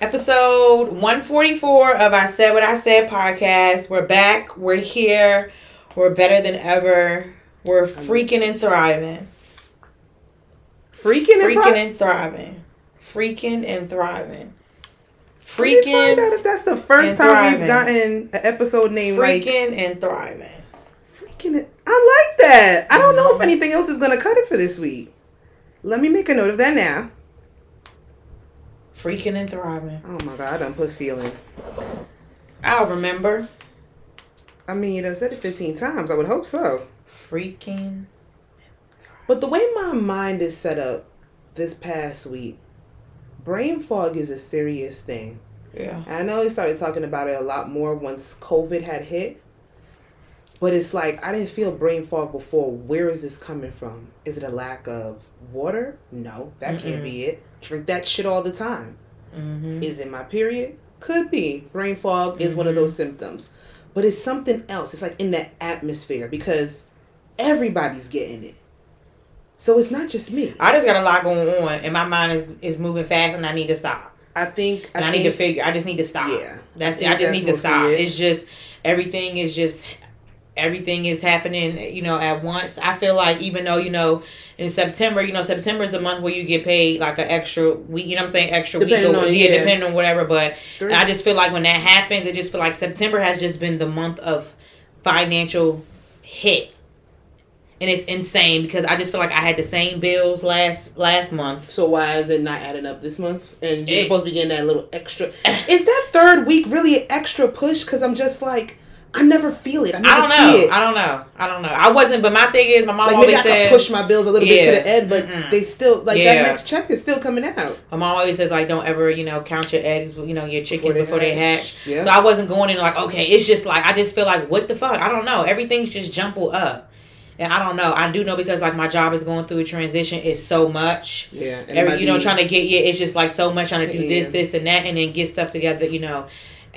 Episode 144 of I Said What I Said podcast. We're back. We're here. We're better than ever. We're freaking and thriving. Freaking and Freaking and thriving. Freaking and thriving. Freaking. out Freaking. if that's the first and time we've thriving. gotten an episode named like Freaking and thriving. freaking. It. I like that. I don't know Mm-hmm. if anything else is gonna cut it for this week. Let me make a note of that now. Freaking and thriving. Oh my god, I done put feeling. I'll remember. I mean, you done said it 15 times. I would hope so. Freaking. But the way my mind is set up this past week, brain fog is a serious thing. Yeah. And I know he started talking about it a lot more once COVID had hit. But it's like I didn't feel brain fog before. Where is this coming from? Is it a lack of water? No, that can't be it. Drink that shit all the time. Mm-hmm. Is it my period? Could be. Brain fog is one of those symptoms. But it's something else. It's like in the atmosphere because everybody's getting it. So it's not just me. I just got a lot going on, and my mind is is moving fast, and I need to stop. I think And I, think, need to figure. I just need to stop. Yeah. that's. I I, just need to stop. it. It's just everything is just everything is happening. You know, at once. I feel like even though you know in September, you know September is the month where you get paid like an extra week. You know what I'm saying? Extra Depending week or on- yeah, yeah. depending on whatever. But Three. I just feel like when that happens, it just feel like September has just been the month of financial hit. And it's insane because I just feel like I had the same bills last last month. So why is it not adding up this month? And you're It- supposed to be getting that little extra. Is that third week really an extra push? Because I'm just like, I never feel it. I never I don't see know. it. I don't know. I don't know. I wasn't, but my thing is, my mom like always maybe I says, push my bills a little bit to the end, but Mm-mm. they still like Yeah. that next check is still coming out. my mom always says like, don't ever, you know, count your eggs, you know, your chickens Before before they they, hatch. hatch. Yeah. So I wasn't going in like, okay, it's just like I just feel like, what the fuck? I don't know. Everything's just jumbled up, and I don't know. I do know because like my job is going through a transition. It's so much. Yeah, Every, you know, trying to get yeah, it's just like so much trying to do this, this, and that, and then get stuff together. You know,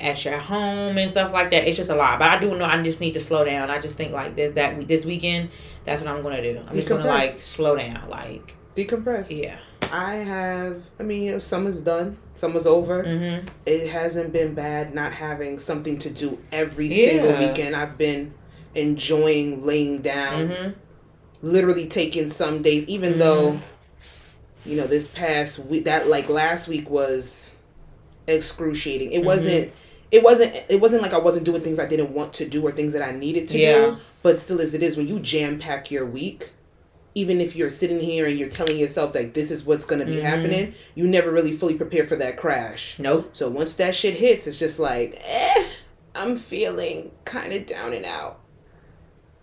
at your home and stuff like that. It's just a lot. But I do know I just need to slow down. I just think like this that this weekend, that's what I'm gonna do. I'm just gonna like slow down. Like decompress. yeah. I have. I mean, summer's done. Summer's over. Mm-hmm. It hasn't been bad not having something to do every single weekend. I've been enjoying laying down. Mm-hmm. literally taking some days even though you know this past week that like last week was excruciating it wasn't it wasn't it wasn't like i wasn't doing things i didn't want to do or things that i needed to Yeah. do but still as it is when you jam pack your week even if you're sitting here and you're telling yourself like this is what's going to be Mhm. happening you never really fully prepare for that crash Nope. so once that shit hits, it's just like, eh, I'm feeling kind of down and out.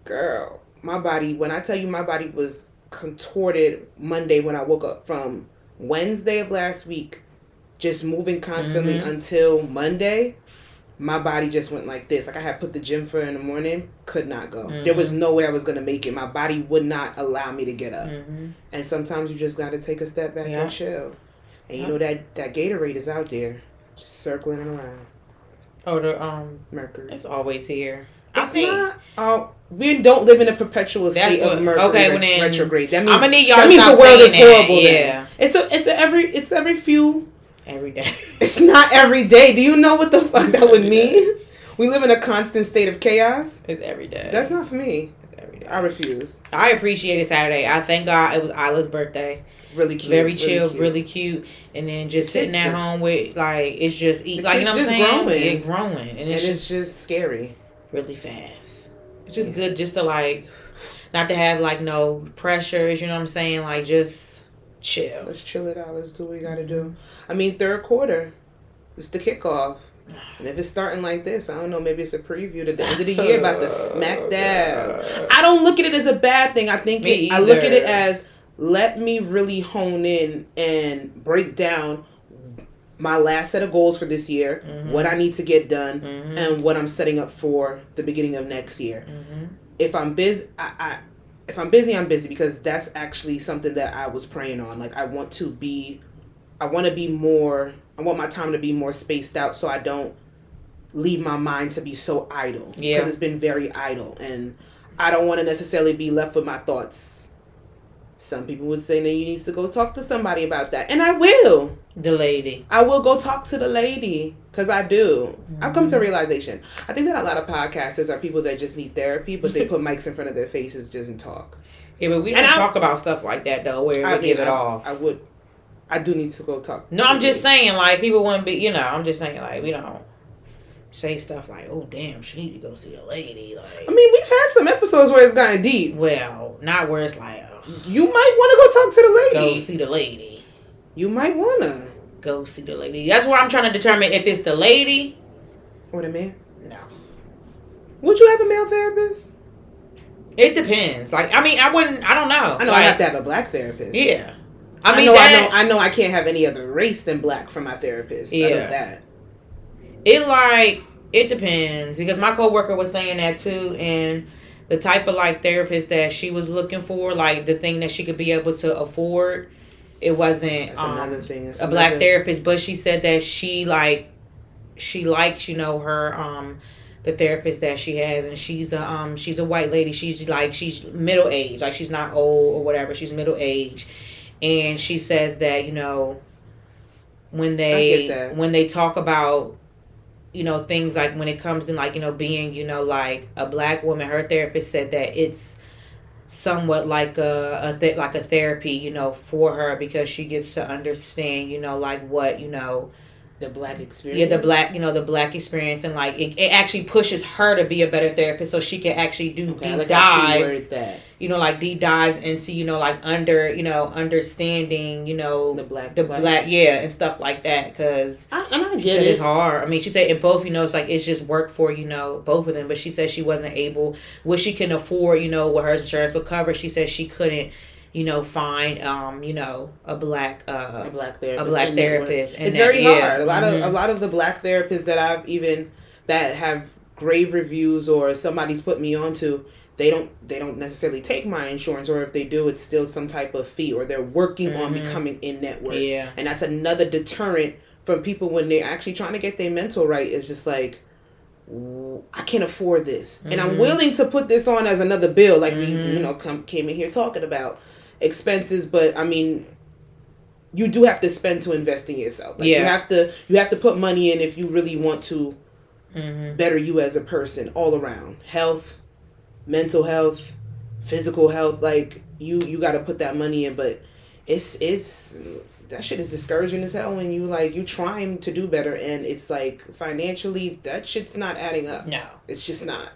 Girl, my body, when I tell you my body was contorted Monday when I woke up from Wednesday of last week, just moving constantly Mhm. until Monday, my body just went like this. Like I had put the gym for in the morning, could not go. There was no way I was going to make it. My body would not allow me to get up. Mm-hmm. And sometimes you just got to take a step back Yeah. and chill. And you Yeah. know that that Gatorade is out there, just circling around. Oh, the um, Mercury. it's always here. I It's think not. Oh, we don't live in a perpetual state of Mercury okay, re- then, retrograde. That means I'ma need y'all that means the world is that, horrible. then. yeah. it's a it's a every it's every few. Every day. It's not every day. Do you know what the fuck that would mean? We live in a constant state of chaos. it's every day. That's not for me. It's every day. I refuse. I appreciated Saturday. I thank God it was Isla's birthday. Really cute. Very chill, cute. really cute, and then just The sitting at just- home with like it's just eat like you know what I'm saying. growing. It growing, and And it's, it's just, just scary. really fast. It's just good just to like not to have like no pressures. You know what I'm saying? Like just chill. Let's chill it out. Let's do what we gotta do. I mean, third quarter. It's the kickoff. And if it's starting like this, I don't know. Maybe it's a preview to the end of the year about the smack down. I don't look at it as a bad thing. I think it, I look at it as let me really hone in and break down my last set of goals for this year, Mhm. what I need to get done, Mhm. and what I'm setting up for the beginning of next year. Mhm. If I'm busy, I, I if I'm busy, I'm busy because that's actually something that I was praying on. Like I want to be, I want to be more. I want my time to be more spaced out so I don't leave my mind to be so idle. Yeah. Because it's been very idle, and I don't want to necessarily be left with my thoughts Some people would say that you need to go talk to somebody about that, and I will. The lady. I will go talk to the lady because I do. I've come to a realization. I think that a lot of podcasters are people that just need therapy, but they put mics in front of their faces just and talk. Yeah, but we don't I- talk about stuff like that though, where I we give it I, off. I would. I do need to go talk. No, I'm just lady. saying, like people wouldn't be, you know. I'm just saying, like we don't say stuff like, "Oh, damn, she need to go see a lady." Like, I mean, we've had some episodes where it's gotten deep. well, not where it's like, You might want to go talk to the lady. "Go see the lady." You might wanna. Go see the lady. That's where I'm trying to determine if it's the lady. What a man. No, Would you have a male therapist? it depends. Like, I mean, I wouldn't. I don't know. I know Like, I have to have a black therapist. Yeah, I I, mean know, that. I know, I know, I can't have any other race than black for my therapist. I Yeah. that. It like it depends because my coworker was saying that too, and the type of like therapist that she was looking for, like the thing that she could be able to afford, it wasn't um, another thing. That's a black another- therapist. But she said that she like she likes you know her um the therapist that she has, and she's a um she's a white lady. She's like she's middle age, like she's not old or whatever. She's middle age, and she says that you know when they when they talk about you know things like when it comes in like you know being you know like a black woman her therapist said that it's somewhat like a, a th- like a therapy you know for her because she gets to understand you know like what you know The black experience. yeah the black you know the black experience and like it, it actually pushes her to be a better therapist so she can actually do Okay, deep like dives that. You know like deep dives into you know like under you know understanding you know The black. the black yeah and stuff like that because I, I get said it's hard. I mean, she said in both, you know, it's like it's just work for you know both of them. But she said she wasn't able, what she can afford, you know, what her insurance would cover. She said she couldn't, you know, find, um, you know, a black, A uh, black therapist. a black therapist. It's that- very yeah. hard. A lot of Mhm. a lot of the black therapists that I've even that have grave reviews or somebody's put me onto, they don't they don't necessarily take my insurance or if they do it's still some type of fee or they're working on Mhm. becoming in network. yeah, And that's another deterrent from people when they're actually trying to get their mental right. is just like, I can't afford this, and I'm Mhm. willing to put this on as another bill, like we, Mhm. you know, come came in here talking about expenses. But I mean, you do have to spend to invest in yourself. Like, You have to you have to put money in if you really want to hmm better you as a person all around health mental health physical health like you you got to put that money in but it's it's that shit is discouraging as hell when you like you trying to do better and it's like financially that shit's not adding up. No, it's just not.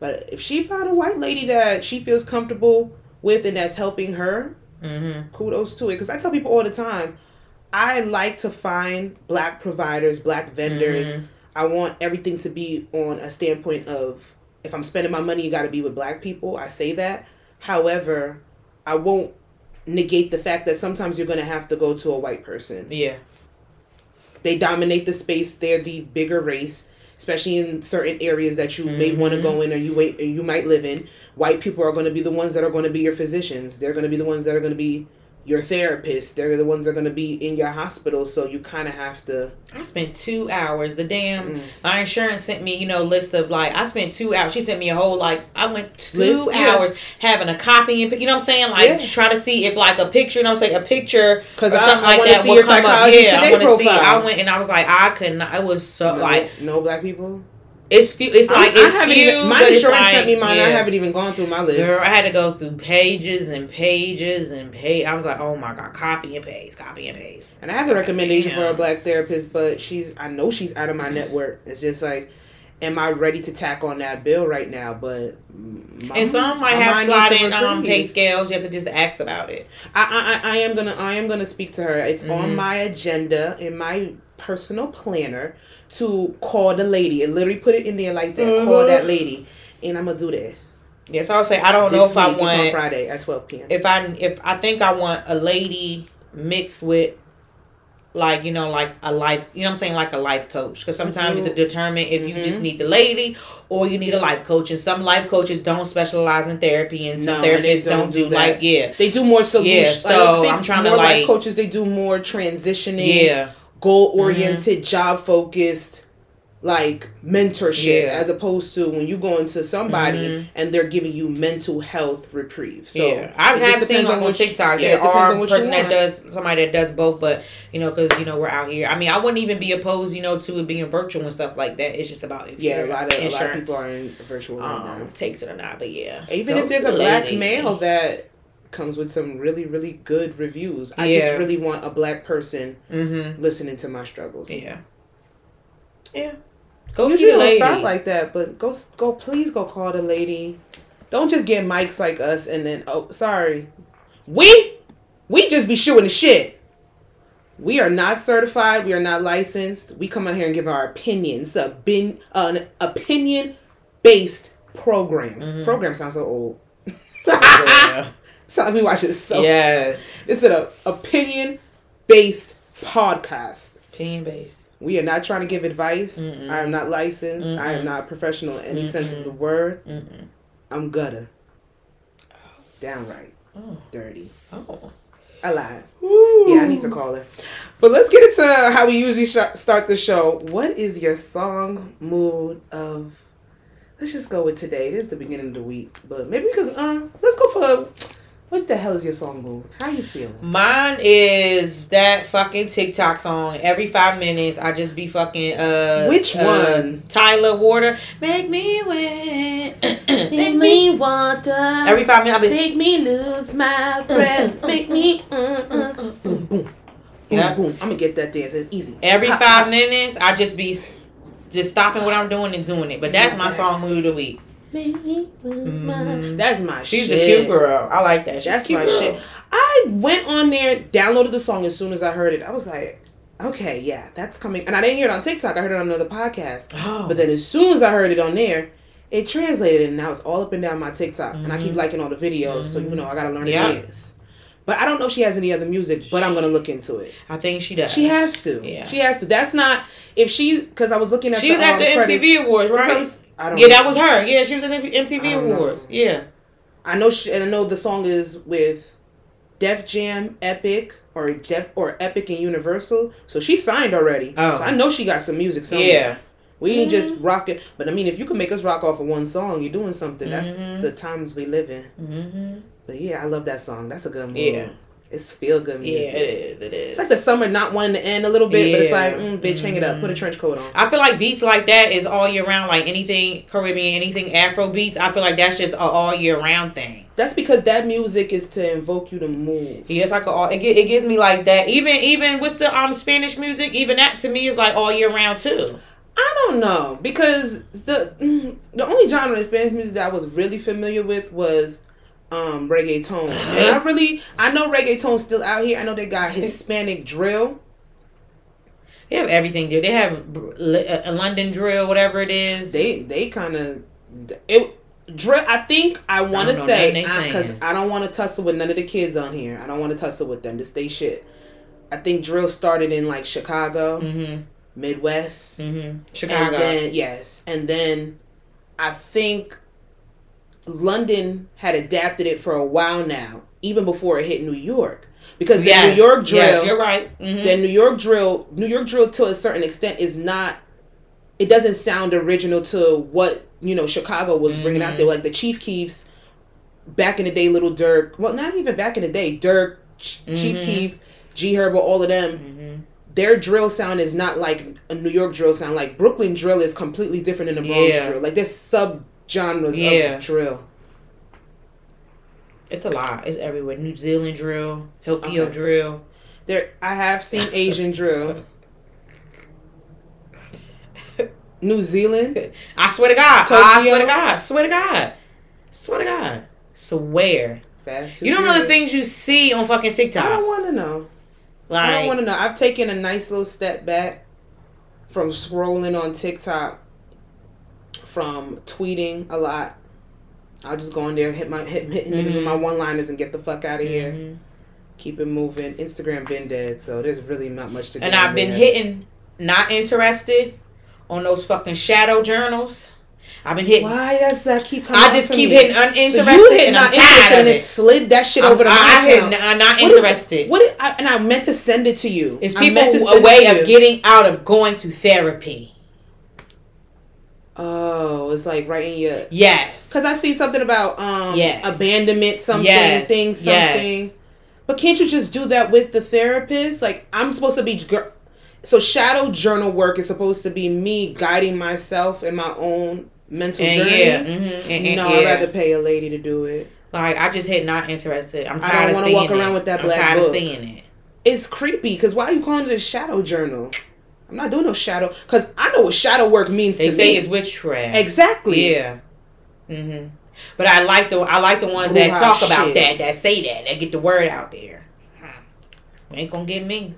But if she found a white lady that she feels comfortable with and that's helping her hmm kudos to it. Because i tell people all the time i like to find black providers black vendors. Mhm. I want everything to be on a standpoint of if I'm spending my money, you got to be with black people. I say that. However, I won't negate the fact that sometimes you're going to have to go to a white person. yeah, They dominate the space. They're the bigger race, especially in certain areas that you may want to mm-hmm. go in or you wait or you might live in. White people are going to be the ones that are going to be your physicians. They're going to be the ones that are going to be your therapist. They're the ones that are going to be in your hospital. So you kind of have to. I spent two hours. The damn Mm. my insurance sent me, you know, list of like I spent two hours. She sent me a whole like I went two List, yeah. hours having a copy and you know what I'm saying, like Yeah. try to see if like a picture, you know, say a picture Because or I, something I like that will come up. Yeah, I want to see. I went and I was like, I couldn't. It was so no, like no black people. It's few. It's like I, I it's haven't few, even, my insurance like, sent me mine. I haven't even gone through my list. Girl, I had to go through pages and pages and page. I was like, oh my god, copy and paste, copy and paste. and I have a recommendation for a black therapist, but she's I know she's out of my network. It's just like, am I ready to tack on that bill right now? But my, And some might have mind needs to sliding um, pay scales. You have to just ask about it. I, I I am gonna I am gonna speak to her. It's on Mhm. my agenda in my personal planner to call the lady and literally put it in there like that. Call Uh-huh. that lady, and I'm gonna do that. Yes, I would say I don't know if I it's on want Friday at 12 p.m. if I if I think I want a lady mixed with like you know like a life you know what I'm saying like a life coach because sometimes you have to determine if you just Mhm. need the lady or you need a life coach and some life coaches don't specialize in therapy and some No, therapists don't don't, do do, like yeah They do more solutions. Yeah, so I'm trying to, like- coaches. They do more transitioning, yeah goal oriented, job focused, like mentorship Yeah. as opposed to when you go into somebody Mhm. and they're giving you mental health reprieve. So yeah, I have seen depends on, on TikTok. yeah, there are on a person that does somebody that does both, but you know, because you know we're out here. I mean, I wouldn't even be opposed, you know, to it being virtual and stuff like that. It's just about if Yeah, a lot of a lot of people are in virtual right now. um, takes it or not. But yeah, Even if there's a black lady. male that comes with some really really good reviews, I Yeah. just really want a black person Mm-hmm. listening to my struggles. Yeah. Yeah. Go Usually see the don't lady. start like that, but go go please go call the lady. Don't just get mics like us and then oh sorry. We we just be shooting the shit. We are not certified. We are not licensed. We come out here and give our opinions. A bin, an opinion based program. Mhm. Program sounds so old. Yeah. Sounds like we watch it so. yes. This is an opinion based podcast. Opinion based. We are not trying to give advice. Mm-mm. I am not licensed. I am not professional in any sense of the word. Mm-mm. I'm gutter. Downright Oh. dirty. Oh. I lied. Yeah, I need to call her. But let's get into how we usually sh- start the show. What is your song mood of? Let's just go with today. This is the beginning of the week, but maybe we could. Um, let's go for. What the hell is your song mood? How you feeling? Mine is that fucking TikTok song. Every five minutes, I just be fucking. uh Which uh, one? Tyla Water. Make me win. Make me. want to. Every five minutes, I be. Make me lose my breath. Make me. Uh, uh, boom, boom. Boom, Yeah. boom. I'm gonna get that dance. It's easy. Every five minutes, I just be just stopping what I'm doing and doing it. But that's my song mood of the week. Make me lose my- Mhm. That's my She's shit. a cute girl. I like that. She's That's my girl. shit. I went on there, downloaded the song as soon as I heard it. I was like, okay, yeah, that's coming. And I didn't hear it on TikTok. I heard it on another podcast. Oh. But then as soon as I heard it on there, it translated and now it's all up and down my TikTok. And I keep Mhm. liking all the videos, so you know I gotta learn Yeah. it is. But I don't know if she has any other music, but I'm gonna look into it. I think she does. She has to. Yeah. She has to. That's not if she because I was looking at She the, was at um, the credits. MTV Awards, That's what I'm right? s- I don't Yeah, know. that was her. Yeah, she was in the MTV don't know. Awards. Yeah. I know she, and I know the song is with Def Jam, Epic, or Def or Epic and Universal. So she signed already. Oh. So I know she got some music somewhere. Yeah. We ain't Mhm. just rock it. But I mean, if you can make us rock off of one song, you're doing something. That's Mhm. the times we live in. Mm-hmm. But yeah, I love that song. That's a good mood. Yeah. It's feel good Yeah, music. it is. It is. It's like the summer not wanting to end a little bit, but it's like, mm, bitch, hang it up. Put a trench coat on. I feel like beats like that is all year round. Like anything Caribbean, anything Afro beats. I feel like that's just a all year round thing. That's because that music is to invoke you to move. Yeah, it's like a all. It, it gives me like that. Even even with the um Spanish music, even that to me is like all year round too. I don't know because the mm, the only genre of Spanish music that I was really familiar with was um reggaeton. And I really I know reggaeton's still out here. I know they got Hispanic drill. They have everything there. They have uh, London drill, whatever it is. They they kind of it drill. I think I want to say because saying. I don't want to tussle with none of the kids on here. I don't want to tussle with them. Just stay shit. I think drill started in like Chicago, mm-hmm. Midwest. Mm-hmm. Chicago. And then yes, and then I think London had adapted it for a while now, even before it hit New York, because the yes. New York drill, Yes, you're right. Mhm. the New York drill, New York drill to a certain extent is not. It doesn't sound original to what you know Chicago was bringing out there, like the Chief Keefs. Back in the day, Little Durk. Well, not even back in the day. Durk, Ch- Chief Mhm. Keef, G Herbo, all of them Mhm. their drill sound is not like a New York drill sound. Like Brooklyn drill is completely different than the Bronx Yeah. drill. Like there's sub genres Yeah. of drill. It's a lot. It's everywhere. New Zealand drill, Tokyo Okay. drill. There, I have seen Asian drill. New Zealand. I swear to God. I Tokyo. swear to God. Swear to God. Swear to God. Swear. Fast. You don't know the things you see on fucking TikTok. I don't want to know. Like, I don't want to know. I've taken a nice little step back from scrolling on TikTok, from tweeting a lot. I'll just go in there, hit my hit, hit niggas with my one liners, and get the fuck out of here. mhm. Keep it moving. Instagram been dead, so there's really not much to and I've been there. hitting, not interested on those fucking shadow journals. I've been hitting. Why does that keep coming? I just keep me? hitting So uninterested, you hit and not I'm interested, and it it. slid that shit I'm- over to I, my I hit account. n- not What is interested. What? Did, I, and I meant to send it to you. It's people a way of getting out of going to therapy. Oh, it's like right in your. Yes. Because I see something about um Yes. abandonment, something, yes. thing, something. Yes. But can't you just do that with the therapist? Like I'm supposed to be. gr- So shadow journal work is supposed to be me guiding myself in my own mental And journey. yeah, mm-hmm, and, and, no, yeah. I'd rather pay a lady to do it. like I just hit not interested. I'm I tired don't of wanna seeing walk it. around with that I'm black tired book. of seeing it. It's creepy because why are you calling it a shadow journal? I'm not doing no shadow because I know what shadow work means They to say me. it's witchcraft. exactly. Yeah. Mm-hmm. But I like the I like the ones Blue that talk about that, that say that, that get the word out there. Huh. Ain't gonna get me.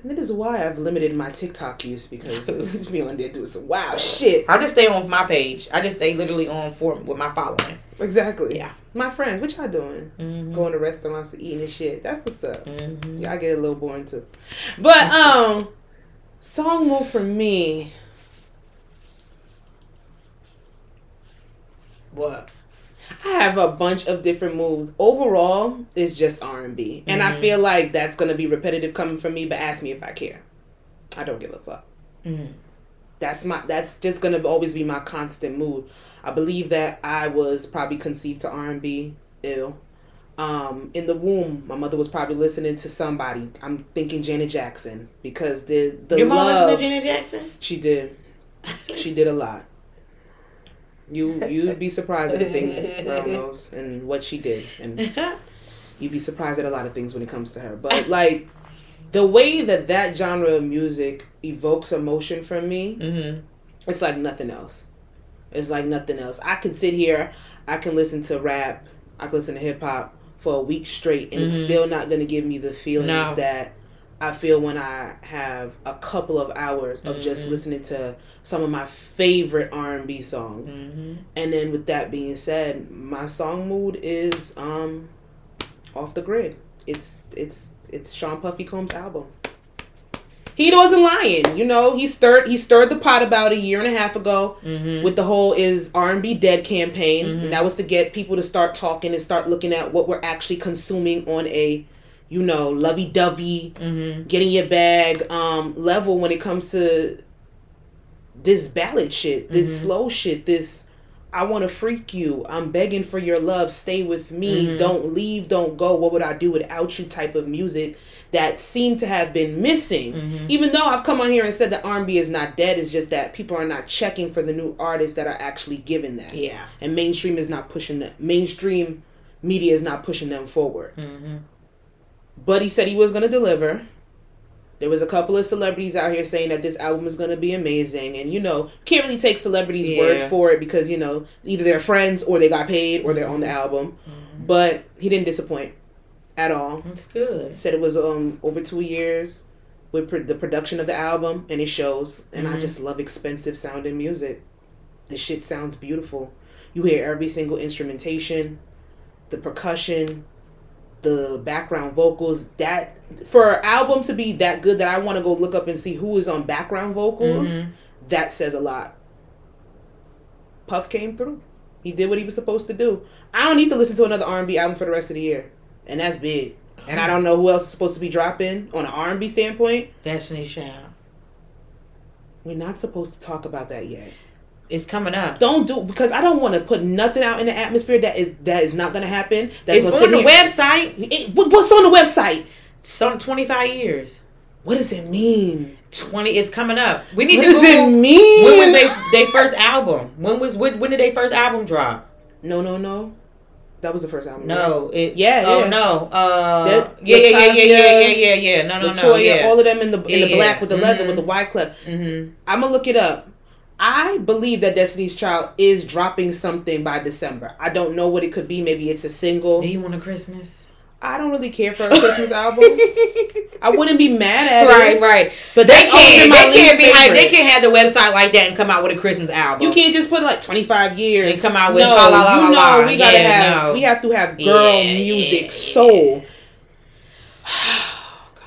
And that is why I've limited my TikTok use because be on there doing some wild shit. I just stay on my page. I just stay literally on for with my following. Exactly. Yeah. My friends, what y'all doing? Mm-hmm. Going to restaurants to eating and shit. That's what's up. Mm-hmm. Yeah, I get a little boring too. But um song move for me. What? I have a bunch of different moves. Overall, it's just R and B, and I Mhm. feel like that's gonna be repetitive coming from me. But ask me if I care. I don't give a fuck. Mm. That's my. That's just gonna always be my constant mood. I believe that I was probably conceived to R and B ill. Um, in the womb, my mother was probably listening to somebody. I'm thinking Janet Jackson because the the Your mom love listen to Janet Jackson? she did. She did a lot. You you'd be surprised at the things Brown knows and what she did, and you'd be surprised at a lot of things when it comes to her. But like the way that that genre of music evokes emotion from me, mm-hmm. it's like nothing else. It's like nothing else. I can sit here, I can listen to rap, I can listen to hip hop for a week straight, and it's Mhm. still not gonna give me the feelings No. that I feel when I have a couple of hours of just Mhm. listening to some of my favorite R and B songs. Mm-hmm. And then with that being said, my song mood is um off the grid. It's it's it's Sean Puffy Combs' album. He wasn't lying, you know. He stirred he stirred the pot about a year and a half ago Mm-hmm. with the whole is R and B dead campaign. Mhm. And that was to get people to start talking and start looking at what we're actually consuming on a, you know, lovey dovey, mm-hmm. getting your bag um level when it comes to this ballad shit, this Mhm. slow shit, this I want to freak you. I'm begging for your love. Stay with me. Mhm. Don't leave. Don't go. What would I do without you? Type of music that seem to have been missing. Mhm. Even though I've come on here and said that R&B is not dead, it's just that people are not checking for the new artists that are actually given that, Yeah. and mainstream is not pushing them. Mainstream media is not pushing them forward. Mm-hmm. But he said he was going to deliver. There was a couple of celebrities out here saying that this album is going to be amazing, and you know, can't really take celebrities' Yeah. words for it because you know either they're friends or they got paid or they're on the album. But he didn't disappoint at all. That's good. Said it was um over two years with pr- the production of the album, and it shows. And I Mhm. just love expensive sounding music. The shit sounds beautiful. You hear every single instrumentation, the percussion, the background vocals. That for an album to be that good that I want to go look up and see who is on background vocals. Mhm. That says a lot. Puff came through. He did what he was supposed to do. I don't need to listen to another R and B album for the rest of the year, and that's big. And I don't know who else is supposed to be dropping on an R and B standpoint. Destiny's Child. We're not supposed to talk about that yet. It's coming up. Don't do because I don't want to put nothing out in the atmosphere that is that is not going to happen. That's It's on the here- website. It- what's on the website? Some 25 years. What does it mean? 20 is coming up. We need What to does it mean? when was they they first album? When was when, when did they first album drop? No, no, no. That was the first album. right? No, it Yeah, Oh yeah. no. Uh That- yeah, yeah, yeah, yeah, yeah, yeah, yeah, yeah. No, no, no. Yeah. all of them in the in Yeah, the black with the leather mhm. with the white clip. mm-hmm. I'm gonna look it up. I believe that Destiny's Child is dropping something by December. I don't know what it could be. Maybe it's a single. Do you want a Christmas? I don't really care for a Christmas album. I wouldn't be mad at right, it. right. right. But They can't. They can't be. Like, they can't have the website like that and come out with a Christmas album. You can't just put like 25 years And come out with no, la la la you know, la. we gotta Yeah, have no. we have to have girl Yeah, music, yeah, soul. Oh, God,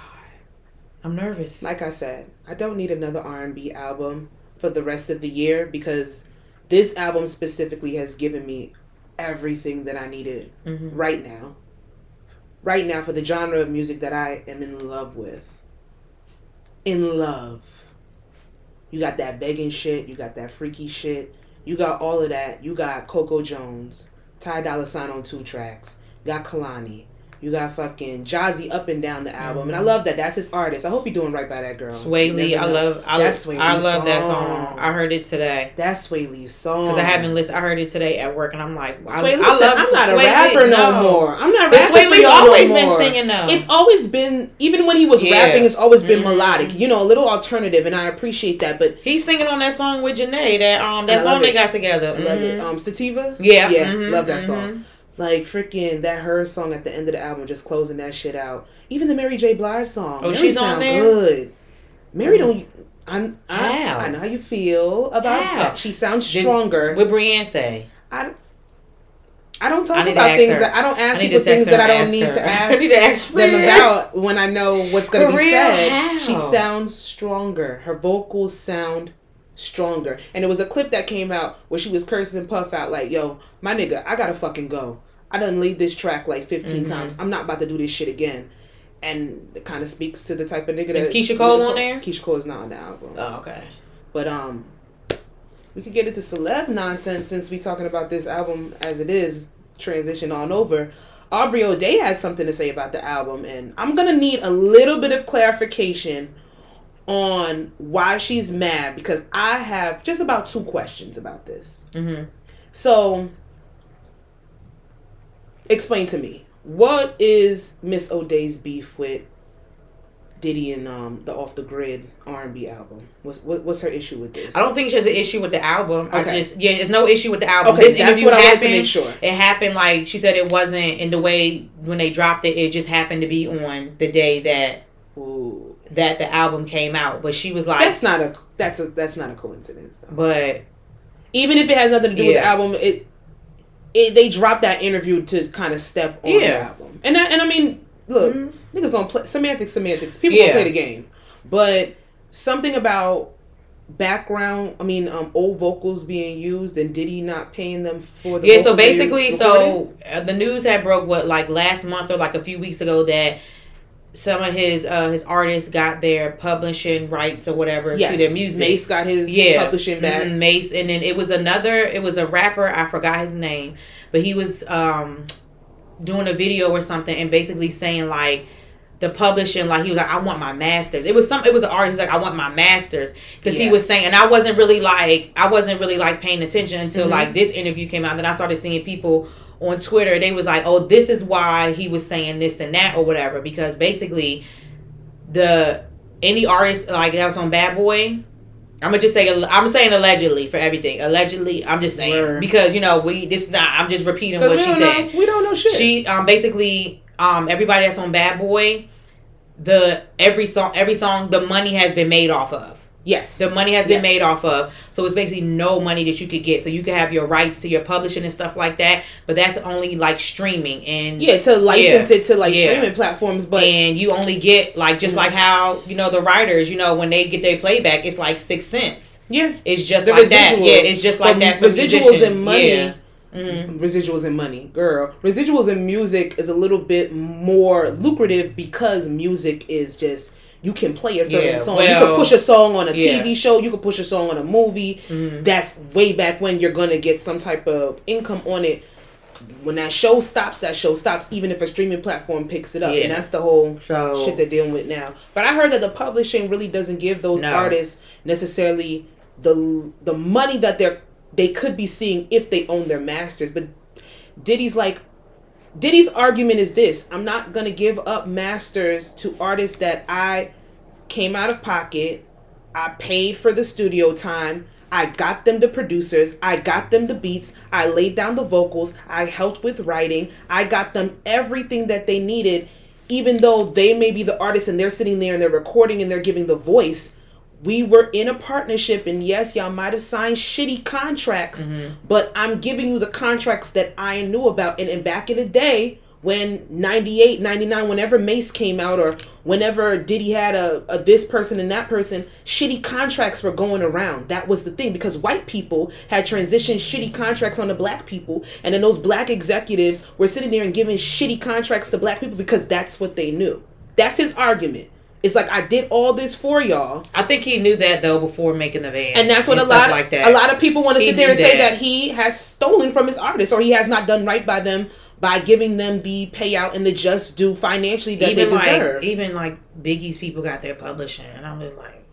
I'm nervous. Like I said, I don't need another R&B album for the rest of the year because this album specifically has given me everything that I needed Mhm. right now. Right now for the genre of music that I am in love with. In love. You got that begging shit. You got that freaky shit. You got all of that. You got Coco Jones, Ty Dolla Sign on two tracks. Got Kehlani. You got fucking Jozzy up and down the album, and I love that. That's his artist. I hope he doing right by that girl. Swae Lee, I love. I, That's love, Swae I love that song. song. I heard it today That's Swae Lee's song. because I haven't listened. I heard it today at work, and I'm like, I, Swae Lee I love. I'm not a Swae Lee." rapper no, more. I'm not But Swae Lee's always no been singing though. It's always been, even when he was Yeah. rapping, it's always been Mhm. melodic. You know, a little alternative, and I appreciate that. But He's singing on that song with Janae. That um, that I song they got together. I love it. Mhm. Um, Stativa. Yeah, yeah, mhm, love that song. Like freaking that her song at the end of the album, just closing that shit out. Even the Mary J. Blige song. Oh, Mary she's on there? Good. Mary mm-hmm. don't. I, I, How? I know how you feel about How? that. She sounds stronger. What Brienne say? I, I don't talk I about things her. that I don't ask I people things that I don't need her. to I ask need to ask them about when I know what's going to be said. How? She sounds stronger. Her vocals sound stronger. And it was a clip that came out where she was cursing Puff out like, "Yo, my nigga, I gotta fucking go. I done lead this track like 15 Mm-hmm. times. I'm not about to do this shit again." And it kind of speaks to the type of nigga that Is Keyshia Cole on there? Keyshia Cole is not on the album. Oh, okay. But um, we could get into celeb nonsense since we talking about this album as it is. Transition on over. Aubrey O'Day had something to say about the album, and I'm gonna need a little bit of clarification on why she's mad because I have just about two questions about this. Mm-hmm. So, explain to me what is Miss O'Day's beef with Diddy and um the Off the Grid R and B album? What's what, what's her issue with this? I don't think she has an issue with the album. I just yeah, there's no issue with the album. Okay, this that's interview what I wanted happened. to make sure. It happened like she said it wasn't in the way when they dropped it. It just happened to be on the day that Ooh. that the album came out. But she was like, That's not a that's a that's not a coincidence though. but Even if it has nothing to do with the album, it it they dropped that interview to kind of step on the Yeah. album. And that, and I mean, look, Mhm. niggas gonna play semantics, semantics. People Yeah. gonna play the game, but something about background. I mean, um, old vocals being used and Diddy not paying them for the yeah. So basically, so uh, the news had broke what like last month or like a few weeks ago that. Some of his uh his artists got their publishing rights or whatever yes, to their music. Mase got his yeah, publishing back. Mhm, Mase, and then it was another. It was a rapper. I forgot his name, but he was um doing a video or something, and basically saying like the publishing, like he was like, I want my masters. It was some. It was an artist like I want my masters because he was saying, and I wasn't really like I wasn't really like paying attention until Mhm. like this interview came out. and Then I started seeing people on Twitter. They was like, oh, this is why he was saying this and that or whatever because basically the any artist like that was on Bad Boy. I'm gonna just say I'm saying allegedly for everything. Allegedly, I'm just saying Word. because you know we this not. I'm just repeating what she said. know, we don't know shit. She um basically um everybody that's on Bad Boy, the every song every song the money has been made off of. Yes, The money has been Yes. made off of. So it's basically no money that you could get. So you can have your rights to your publishing and stuff like that, but that's only like streaming and yeah, to license Yeah. it to like Yeah. streaming platforms, but and you only get like just like how you know the writers, you know, when they get their playback, it's like six cents. yeah, It's just The like that. residuals. Yeah, it's just like But that. For residuals musicians. and money- Yeah. Mhm. residuals and money, girl. Residuals and music is a little bit more lucrative because music is just you can play a certain Yeah, song. you can push a song on a yeah. TV show. You can push a song on a movie. Mhm. That's way back when you're gonna get some type of income on it. When that show stops, that show stops. Even if a streaming platform picks it up, Yeah. and that's the whole So shit they're dealing with now. But I heard that the publishing really doesn't give those No. artists necessarily the the money that they're they could be seeing if they own their masters. But Diddy's like Diddy's argument is this: I'm not gonna give up masters to artists that I came out of pocket. I paid for the studio time. I got them the producers. I got them the beats. I laid down the vocals. I helped with writing. I got them everything that they needed, even though they may be the artists and they're sitting there and they're recording and they're giving the voice. We were in a partnership, and yes, y'all might have signed shitty contracts, mm-hmm. but I'm giving you the contracts that I knew about. And, and back in the day, when 98, 99, whenever Mase came out, or whenever Diddy had a, a this person and that person, shitty contracts were going around. That was the thing because white people had transitioned shitty contracts on the black people, and then those black executives were sitting there and giving shitty contracts to black people because that's what they knew. That's his argument. It's like I did all this for y'all, I think he knew that though before making the Band, and that's what a stuff lot like that. a lot of people want to sit there and knew say that. that he has stolen from his artists or he has not done right by them by giving them the payout and the just due financially that even they like deserve. even like Biggie's people got their publishing, and I'm just like,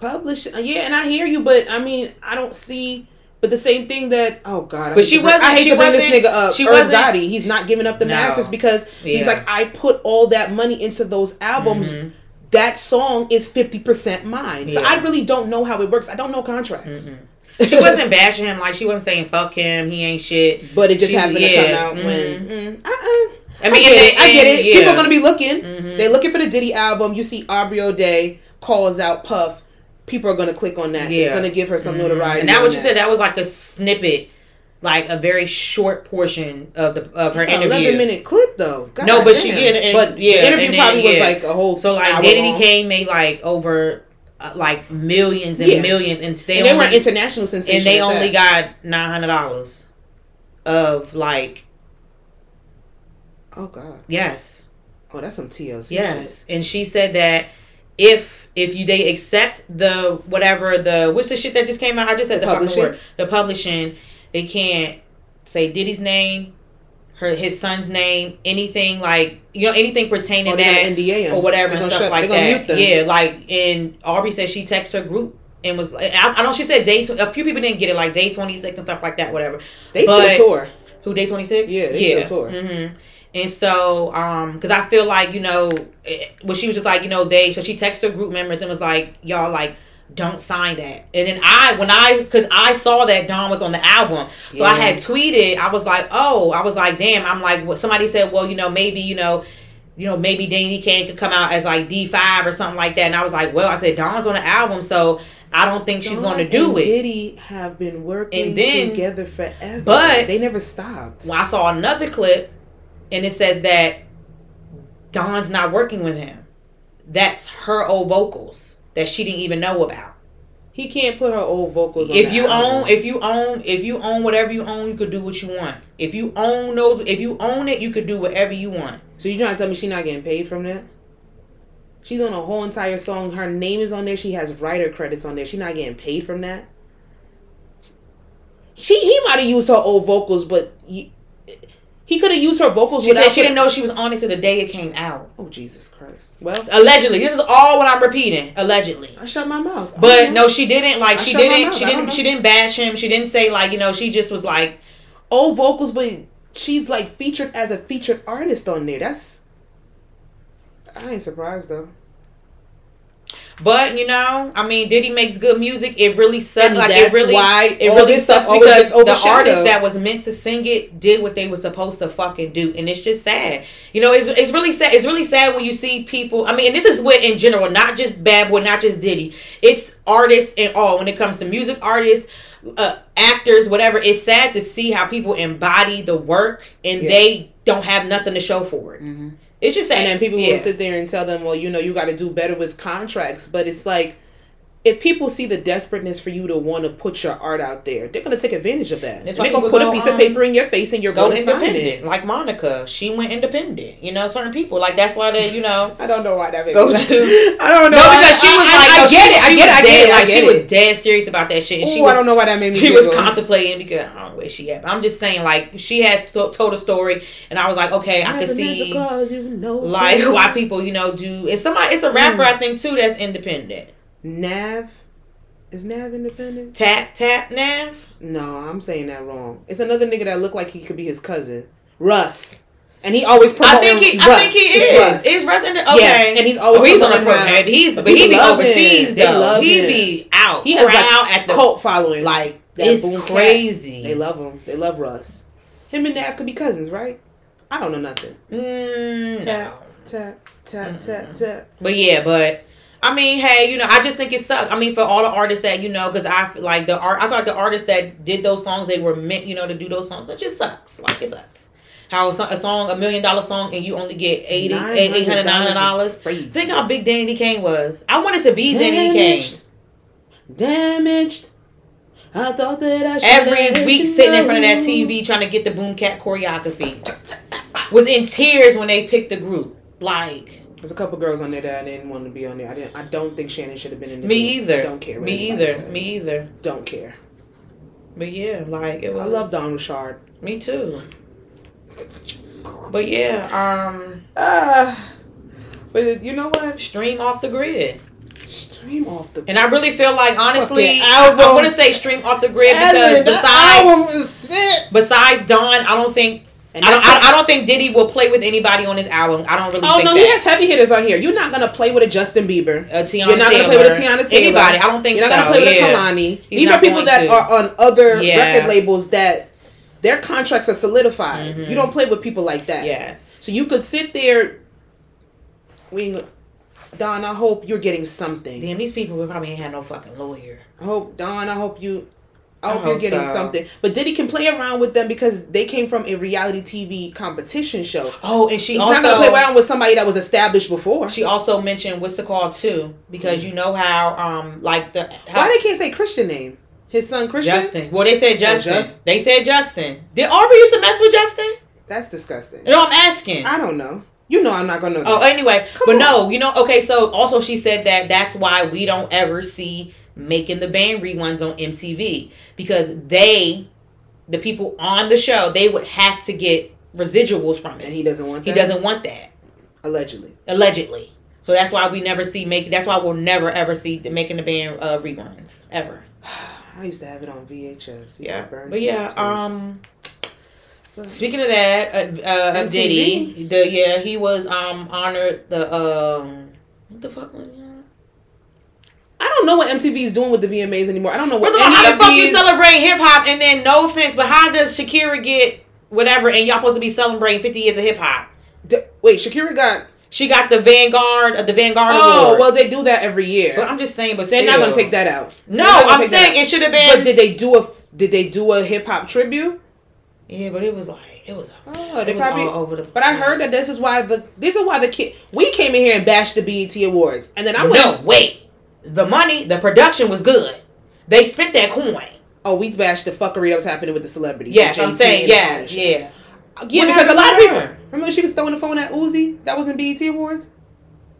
Publish, yeah, and I hear you, but I mean, I don't see. But the same thing that oh god, I But she wasn't- I hate she to bring this nigga up. she wasn't- Gotti, he's not giving up the No. masters because he's like, I put all that money into those albums. Mhm. That song is fifty percent mine. So I really don't know how it works. I don't know contracts. Mhm. she wasn't bashing him like she wasn't saying fuck him, he ain't shit. But it just She- happened to come out mhm. when. Mm, uh-uh. I I, mean, get and it. I get it. yeah. People are gonna be looking. Mhm. They're looking for the Diddy album. You see Aubrey Day calls out Puff. People are gonna click on that. It's gonna give her some Mhm. notoriety. And that what you said. That was like a snippet, like a very short portion of the of her interview. eleven minute clip though. God No, but she- damn. yeah, but yeah, the interview and then, probably was like a whole. So like Diddy. Kane made like over uh, like millions and Yeah. millions, and they And they only were international sensation. and they only that. got nine hundred dollars of like Oh god. yes, Oh, that's some TLC. shit. yes, and she said that if if you they accept the whatever the what's the shit that just came out? I just said the, The fucking publishing? word. The publishing, they can't say Diddy's name, her his son's name, anything like you know anything pertaining Oh, to that NDA or whatever and stuff shut- like that. Yeah, like and Aubrey said she texted her group and was like, I, I know she said day. tw- A few people didn't get it, like day twenty six and stuff like that, whatever. They But- still tour. Who day twenty six? Yeah, they still tour. hmm And so, um, because I feel like you know, well, she was just like you know they. So she texted her group members and was like, y'all like. Don't sign that. And then I, when I, because I saw that Dawn was on the album, so I had tweeted. I was like, oh, I was like, damn. I'm like, what? Somebody said, well, you know, maybe you know, you know, maybe Danity Kane could come out as like D five or something like that. And I was like, well, I said Dawn's on the album, so I don't think she's going to do it. Diddy have been working And then- together forever, but- they never stopped. Well, I saw another clip, and it says that Dawn's not working with him. That's her old vocals that she didn't even know about. He can't put her old vocals. on If you album. own, if you own, if you own whatever you own, you could do what you want. If you own those, if you own it, you could do whatever you want. So you trying to tell me she's not getting paid from that? She's on a whole entire song. Her name is on there. She has writer credits on there. She's not getting paid from that. She he might have used her old vocals, but he, could have used her vocals. She said she didn't know she was on it till the day it came out. Oh Jesus Christ! Well, Allegedly, this is all what I'm repeating. Allegedly. I shut my mouth. But no, she didn't like. She didn't. She I don't didn't. She didn't bash him. She didn't say like you know. She just was like, old vocals, but she's like featured as a featured artist on there. That's I ain't surprised though. But you know, I mean, Diddy makes good music. It really sucks. And Like that's it really, why it all really this sucks because the artist that was meant to sing it did what they were supposed to fucking do, and it's just sad. You know, it's it's really sad. It's really sad when you see people. I mean, and this is what in general, not just Bad Boy, not just Diddy. It's artists and all. When it comes to music artists. Uh, actors, whatever. It's sad to see how people embody the work and Yeah. they don't have nothing to show for it. Mm-hmm. It's just sad. And then people Yeah. will sit there and tell them, well, you know, you got to do better with contracts. But it's like, if people see the desperateness for you to want to put your art out there, they're going to take advantage of that. And why they're going to put a piece um, of paper in your face and you're going independent. Like Monica, she went independent. You know, certain people like that's why they, you know, I don't know why that makes Go to- I don't know. no, because she was I, like, I, no, I she- get it. I get it. I get it. I like get she it. was dead serious about that shit. And she was, I don't know why that made me. She was contemplating because I don't know where she at. But I'm just saying, like she had to- told a story, and I was like, okay, I could meant to see cause you no like why people, you know, do. It's somebody. It's a rapper, I think, too, that's independent. Nav is Nav independent? Tap tap Nav. No, I'm saying that wrong. It's another nigga that looked like he could be his cousin, Russ, and he always promoting I think he. Russ. I think he It's is. Russ. Is Russ in the, okay? Yeah, and he's always Oh, he's on the promoting pro. He's but he be love him. overseas though. He him. be out. He has like at the cult following. like that it's Boom Cat. crazy. They love him. They love Russ. Him and Nav could be cousins, right? I don't know nothing. Mm. Tap tap tap tap tap. But yeah, but I mean, hey, you know, I just think it sucks. I mean, for all the artists that you know, because I like the art, I thought the artists that did those songs, they were meant, you know, to do those songs. It just sucks. Like it sucks. How a, song, a million dollar song, and you only get 80 800 900 dollars. Think how big Danity Kane was. I wanted to be Danity Kane. Damaged. Damaged. I thought that I should Every week sitting in front of that. TV trying to get the Boom Cat choreography. Was in tears when they picked the group. Like, There's a couple girls on there that I didn't want to be on there. I didn't. I don't think Shannon should have been in. The Me group. either. I don't care. Me either. says. Me either. Dawn't care. But yeah, like it was. I love Dawn Richard. Me too. But yeah, um, Uh, but you know what? stream off the grid. Stream off the. And I really feel like, honestly, I, want to say stream off the grid Jasmine, because besides besides Don, I don't think And I don't I, I don't think Diddy will play with anybody on his album. I don't really Oh think no, that. he has heavy hitters on here. You're not gonna play with a Justin Bieber. Uh, Teyana You're not Taylor. gonna play with a Teyana Taylor. Anybody? I don't think You're not gonna play with yeah. a Kehlani. He's These are people that to. are on other Yeah. record labels that their contracts are solidified. Mhm. You don't play with people like that. Yes. So you could sit there. We, Dawn. I hope you're getting something. Damn, these people probably ain't have no fucking lawyer. I hope Dawn. I hope you. I I hope you're getting so. something. But Diddy can play around with them because they came from a reality TV competition show. Oh, and she He's also not gonna play around with somebody that was established before. she also mentioned what's the call too because you know how um like the how Why they can't say Christian name? His son Christian. Justin. Well, they said Justin. Just- They said Justin. Did Aubrey used to mess with Justin? That's disgusting. No, I'm asking. I don't know. You know I'm not gonna know. Oh, anyway, Come but on. no, you know, okay. So also, she said that that's why we don't ever see making the band reruns on MTV because they, the people on the show, they would have to get residuals from it. and he doesn't want. He doesn't want that allegedly. allegedly. So that's why we never see make. That's why we'll never ever see the making the band uh, reruns ever. I used to have it on VHS. Yeah, but yeah. Um, speaking of that, uh, uh, MTV? Diddy, the yeah, he was um honored the um what the fuck was that? Don't know what MTV is doing with the VMAs anymore. I don't know what. First of all, how the of fuck you celebrate hip hop and then no offense, but how does Shakira get whatever and y'all supposed to be celebrating 50 years of hip hop? D- Wait, Shakira got. She got the Vanguard, uh, the Vanguard Oh Award. well, they do that every year. but I'm just saying, but They're not gonna take that out. No, They're not gonna I'm saying it should have been. But did they do a? Did they do a hip hop tribute? yeah, but it was like it was. Oh, it they was probably. all over the. But I heard that this is why the this is why the kid we came in here and bashed the BET Awards, and then I went. no, wait. The money, the production was good. They spent that coin. Oh, we bashed the fuckery that was happening with the celebrities. Yes, I'm saying, yeah, all that shit. yeah. Yeah, because a lot of people remember when she was throwing the phone at Uzi. That was in BET Awards.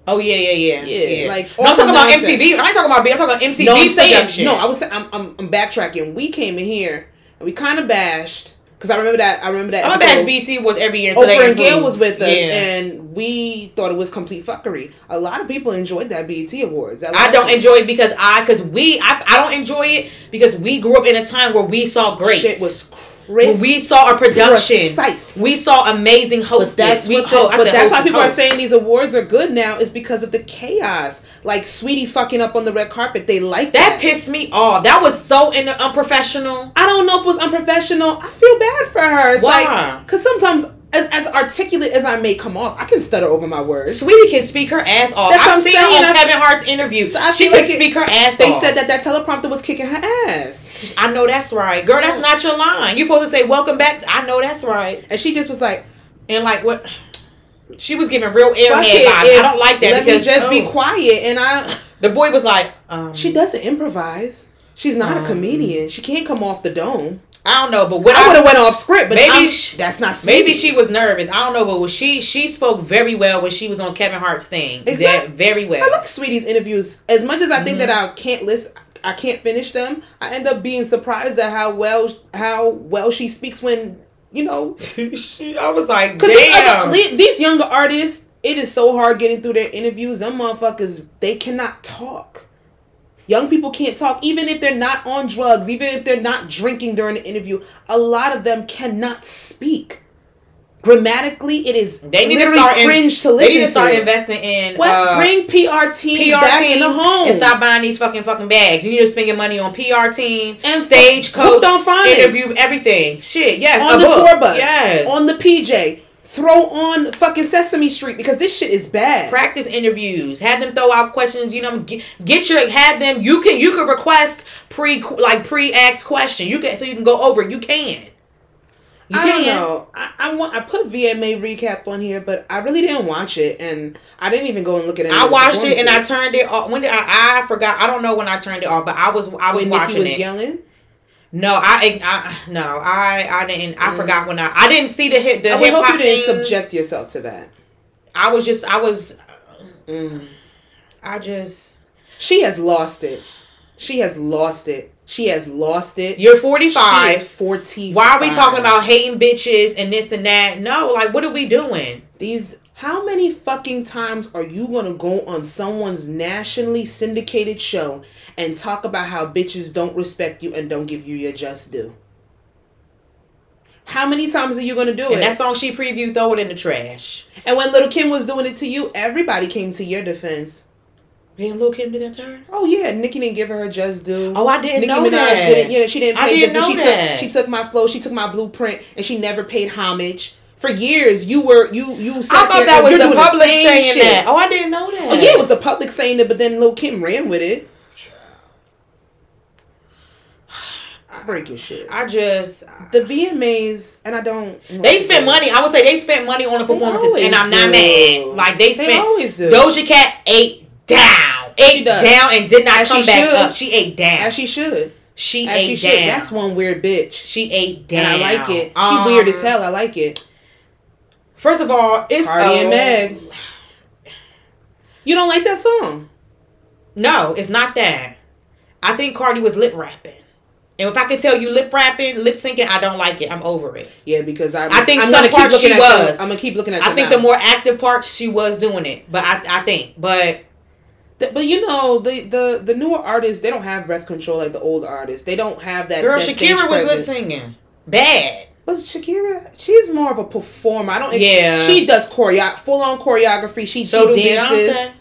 Oh yeah, yeah, yeah, Yeah, like, no, I'm talking about. MTV. I ain't talking about B. I'm talking about MTV no, I'm saying, no, I was I'm, I'm, I'm backtracking. We came in here and we kind of bashed because I remember that. I remember that. I'm a episode. bash BT was every year. until Oprah and Gayle was with us, Yeah. and we thought it was complete fuckery. A lot of people enjoyed that BET Awards. That I don't enjoy it because I, because we, I, I don't enjoy it because we grew up in a time where we saw great. Shit was When we saw a production. Precise. We saw amazing hosts. But that's we, the, ho- but said that's oh, why people hosts. are saying these awards are good now is because of the chaos. Like Saweetie fucking up on the red carpet, they like that that. pissed me off. That was so in unprofessional. I don't know if it was unprofessional. I feel bad for her. It's Why? like because sometimes as, as articulate as I may come off, I can stutter over my words. Saweetie can speak her ass off. That's I've I'm seen saying. her on Kevin Hart's interview. So she feel can like it- speak her ass They off. said that that teleprompter was kicking her ass, I know that's right, girl. That's not your line. You're supposed to say welcome back. To, I know that's right. and she just was like, And like what? She was giving real "Fuck airhead vibes. I don't like that Let because me just be oh. quiet." And I, the boy was like, um, she doesn't improvise. She's not a Um, comedian. She can't come off the dome. I don't know, but what I I, would have went off script, but Maybe sh- that's not. maybe she was nervous. I don't know, but she she spoke very well when she was on Kevin Hart's thing. Exactly, That- very well. I like Saweetie's interviews as much as I think Mm-hmm. that I can't listen. I can't finish them. I end up being surprised at how well how well she speaks when you know She- I was like, damn. these younger artists. It is so hard getting through their interviews. Them motherfuckers they cannot talk. Young people can't talk even if they're not on drugs, even if they're not drinking during the interview. A lot of them cannot speak. Grammatically, it is They need to start in- to to they need to start to. investing in What? uh, Bring PR teams PR back teams in the home and stop buying these fucking fucking bags. You need to spend your money on PR team, And stage booked coach, on interview, everything. Shit, yes, on the book. tour bus, yes, on the PJ. Throw on fucking Sesame Street because this shit is bad. practice interviews. Have them throw out questions. You know, get, get your have them. You can you can request pre like pre asked question. You can so you can go over. it. You can. You I can. don't know. I, I want. I put VMA recap on here, but I really didn't watch it, and I didn't even go and look at it. I watched it and I turned it off. When did I? I forgot. I don't know when I turned it off, but I was I was when watching was it. yelling. No, I, I no, I I didn't. I forgot when I I didn't see the hit the Mm. I would hip hope you didn't thing. subject yourself to that. I was just I was Mm. I just She has lost it. She has lost it. She has lost it. you're 45. is 40. Why are we talking about hating bitches and this and that? No, like what are we doing? these? How many fucking times are you gonna go on someone's nationally syndicated show and talk about how bitches don't respect you and don't give you your just due? How many times are you gonna do And it? that song she previewed, throw it in the trash. and when Little Kim was doing it to you, everybody came to your defense. Didn't Lil Kim do that to her? Oh yeah, Nicki didn't give her her just due. Oh, I didn't Nicki know Minaj that. didn't. Yeah, she didn't I didn't just. know she that. took she took my flow. She took my blueprint, and she never paid homage. For years, you were you you. I thought that was the public same saying shit. that. Oh, I didn't know that. Oh yeah, it was the public saying it, but then Lil Kim ran with it. I break your shit. I just The VMAs, and I don't. they spent money. I would say they spent money on the performances, and I'm not do. mad. Like they spent. They always do. Doja Cat ate down, ate down, and did not As come she back should. up. She ate down. as she should. she As she ate should. down. That's one weird bitch. she ate down. And I like it. She Um, weird as hell. I like it. First of all, it's Cardi and Meg. You don't like that song? No, it's not that. I think Cardi was lip rapping. And if I could tell you lip rapping, lip syncing, I don't like it. I'm over it. Yeah, because I. I think I'm some parts she your- was. I'm gonna keep looking at. I think the more active parts she was doing it. But I I think. But But you know the the the newer artists they don't have breath control like the old artists. They don't have that. girl, that Shakira was lip singing Bad. But Shakira, she's more of a performer. I don't. Yeah. She does choreo, full on choreography. She So she dances. Beyonce.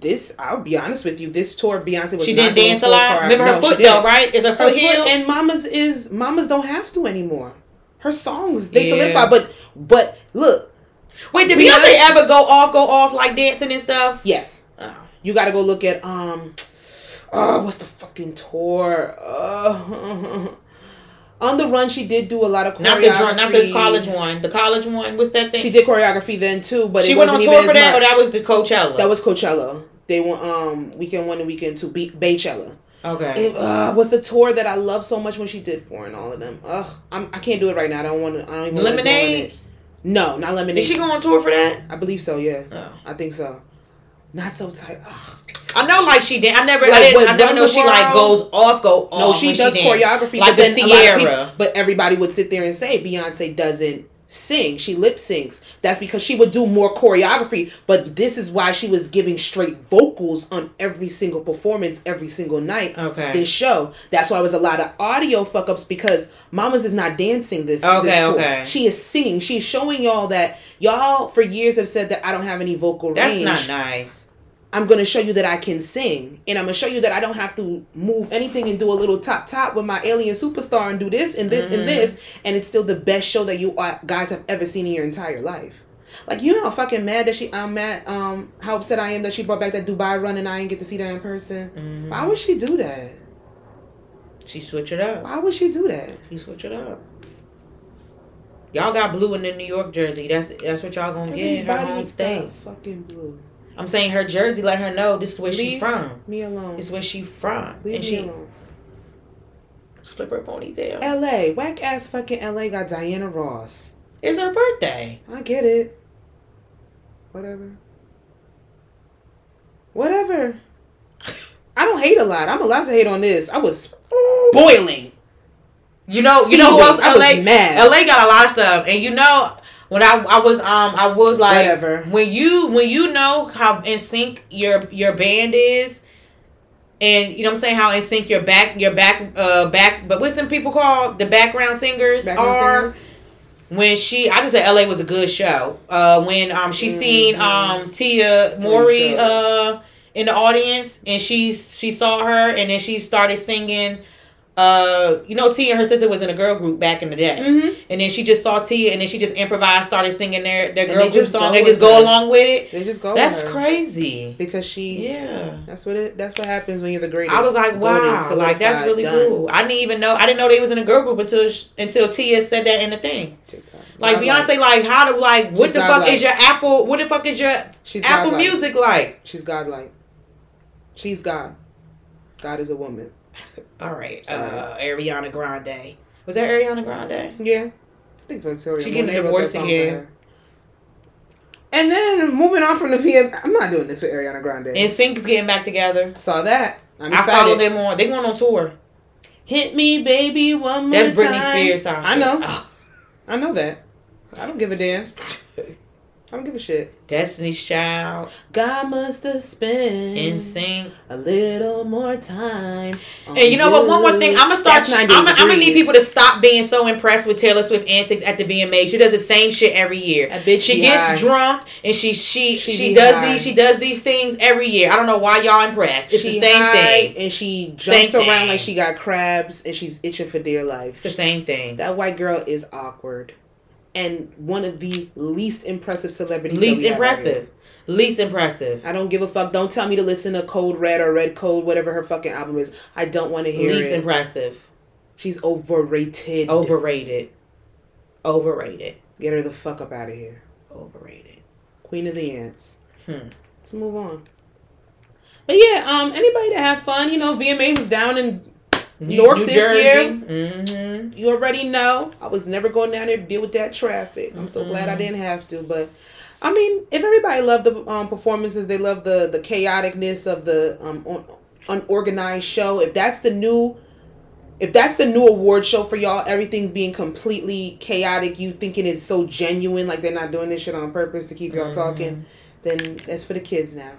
This I'll be honest with you. This tour, Beyonce was She didn't dance a lot. Remember her No, foot though, right? Is her Her foot healed? and Mama's is Mama's don't have to anymore. Her songs they Yeah. solidify. But but look, Wait, did Beyonce- Beyonce ever go off, go off like dancing and stuff? yes. You got to go look at um, oh what's the fucking tour? Uh, on the run, she did do a lot of choreography. Not the drum, not the college one. The college one. What's that thing? She did choreography then too, but She went on tour for that, or that was the Coachella. That was Coachella. They went um weekend one and weekend two, Be- Beychella. okay. It uh, was the tour that I love so much when she did for and all of them. Ugh, I'm, I can't do it right now. I don't want to. I don't even Lemonade? No, not lemonade. Did she go on tour for that? I believe so. Yeah, Oh. I think so. Not so tight. Ugh. I know, like she did. I never, I didn't, I never know she like goes off, go off. No, she does dance. choreography, like the then a lot of Sierra. people- but everybody would sit there and say Beyonce doesn't sing. She lip syncs. That's because she would do more choreography. But this is why she was giving straight vocals on every single performance, every single night. Okay. This show. That's why it was a lot of audio fuck ups because Mamas is not dancing this. Okay, this tour. okay. She is singing. She's showing y'all that y'all for years have said that I don't have any vocal That's range. That's not nice. I'm gonna show you that I can sing, and I'm gonna show you that I don't have to move anything and do a little top top with my alien superstar and do this and this Mhm. and this, and it's still the best show that you guys have ever seen in your entire life. Like you know how fucking mad that she I'm mad um how upset I am that she brought back that Dubai run and I didn't get to see that in person. Mhm. Why would she do that? She switch it up. Why would she do that? She switch it up. Y'all got blue in the New York jersey. That's that's what y'all gonna get in her Everybody home state. Fucking blue. I'm saying her jersey. Let her know this is where she from. Me alone. This is where she from, Leave and me she alone. flip her ponytail. L.A. Whack ass fucking L.A. got Diana Ross. It's her birthday. I get it. Whatever. Whatever. I don't hate a lot. I'm allowed to hate on this. I was boiling. You know, you know who else? I was LA, mad. LA got a lot of stuff, and you know when I I was um I would like Whatever. when you when you know how in sync your your band is, and you know what I'm saying how in sync your back your back uh back but what's them people called the background singers Background are. singers? When she, I just said LA was a good show. Uh, when um she seen Mhm. um Tia Mowry uh in the audience and she she saw her and then she started singing. Uh, you know, Tia and her sister was in a girl group back in the day, Mhm. and then she just saw Tia, and then she just improvised, started singing their their girl group song. They just go her. along with it. They just go. That's crazy. because she. Yeah. That's what it. That's what happens when you're the greatest. I was like, wow, like that's really done. cool. I didn't even know. I didn't know they was in a girl group until until Tia said that in the thing. TikTok. Like I'm Beyonce, like how to like what the fuck godlike. is your Apple? What the fuck is your she's Apple godlike. Music like? She's godlike. She's God. God is a woman. All right, uh, Ariana Grande. Was that Ariana Grande? Yeah. I think Victoria. She getting divorced song again. And then moving on from the VM, I'm not doing this with Ariana Grande. NSYNC is getting back together. Saw that. I'm I follow them on. They going on tour. Hit me, baby, one more That's Britney time. Spears. Sound I know. Oh. I know that. I don't give a damn. I don't give a shit. Destiny's Child, God must have spent NSYNC. a little more time. And you know what? One more thing. I'm gonna start. I'm gonna, I'm gonna need people to stop being so impressed with Taylor Swift antics at the VMA. She does the same shit every year. That bitch She gets high. drunk and she she She she, does high. these she does these things every year. I don't know why y'all impressed. It's She the same thing. and she jumps Same around thing. like she got crabs, and she's itching for dear life. It's the same thing. That white girl is awkward, and one of the least impressive celebrities. Least that we have out here. impressive. Least impressive. I don't give a fuck. Don't tell me to listen to Code Red or Red Code, whatever her fucking album is. I don't want to hear Least it. impressive. She's overrated. Overrated. Overrated. Get her the fuck up out of here. Overrated. Queen of the Ants. Hmm. Let's move on. But yeah, um, anybody that have fun, you know, VMA was down in North this year. Mm-hmm. You already know. I was never going down there to deal with that traffic. I'm so glad I Mm-hmm. didn't have to. But I mean, if everybody loved the um, performances, they love the the chaoticness of the um, un- unorganized show. If that's the new, if that's the new award show for y'all, everything being completely chaotic, you thinking it's so genuine, like they're not doing this shit on purpose to keep y'all talking, then that's for the kids now.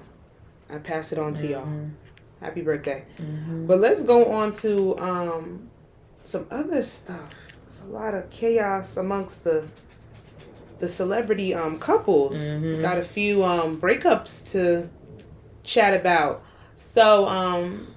I pass it on to y'all. Happy birthday. But let's go on to um, some other stuff. There's a lot of chaos amongst the the celebrity um, couples. Mhm. Got a few um, breakups to chat about. So, um,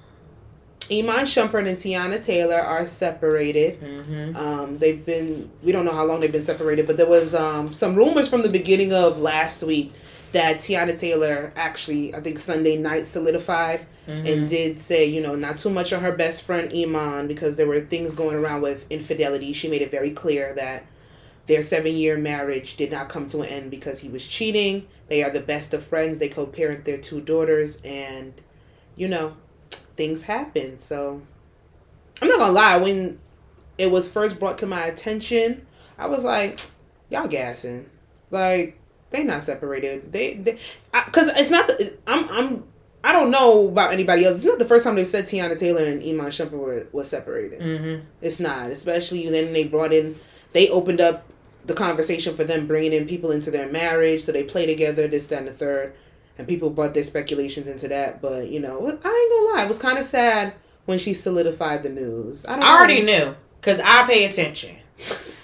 Iman Shumpert and Teyana Taylor are separated. Mm-hmm. Um, they've been, we don't know how long they've been separated, but there was um, some rumors from the beginning of last week that Teyana Taylor actually, I think Sunday night solidified Mm-hmm. and did say, you know, not too much on her best friend Iman because there were things going around with infidelity. She made it very clear that their seven year marriage did not come to an end because he was cheating. They are the best of friends. They co parent their two daughters, and, you know, things happen. So, I'm not gonna lie, when it was first brought to my attention, I was like, y'all gassing. Like, they not separated. They, they, because it's not. The, I'm, I'm, I don't know about anybody else. It's not the first time they said Teyana Taylor and Iman Shumpert were, were separated. Mm-hmm. It's not, especially then they brought in, they opened up the conversation for them bringing in people into their marriage, so they play together, this, that, and the third, and people brought their speculations into that. But you know, I ain't gonna lie, it was kind of sad when she solidified the news. I, don't I already knew because I pay attention.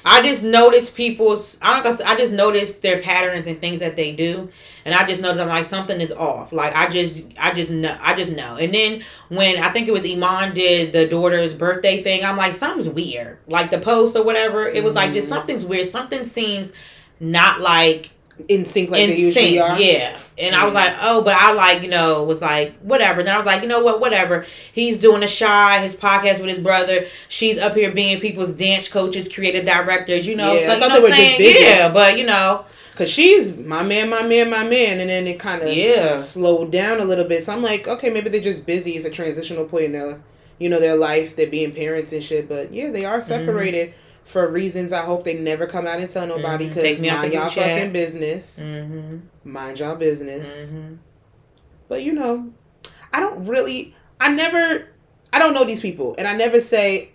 I just notice people's. I don't. I just notice their patterns and things that they do, and I just notice I'm like something is off. Like I just, I just know, I just know. And then when I think it was Iman did the daughter's birthday thing, I'm like something's weird. Like the post or whatever, it was like Mm-hmm. just something's weird. Something seems not like in sync like in they usually sync, are. yeah. And I was Mhm. like, oh, but I like, you know, was like, whatever. Then I was like, you know what, whatever. He's doing a shy, his podcast with his brother. She's up here being people's dance coaches, creative directors, you know. Yeah, so I you know they what were I'm just saying? Yeah, but you know, Cause she's my man, my man, my man, and then it kind of Yeah. slowed down a little bit. So I'm like, okay, maybe they're just busy. It's a transitional point in their, you know, their life. They're being parents and shit. But yeah, they Mm-hmm. are separated for reasons. I hope they never come out and tell nobody. Because out mind y'all chat. fucking business. mm-hmm, Mind y'all business. mm-hmm. But you know, I don't really. I never. I don't know these people, and I never say.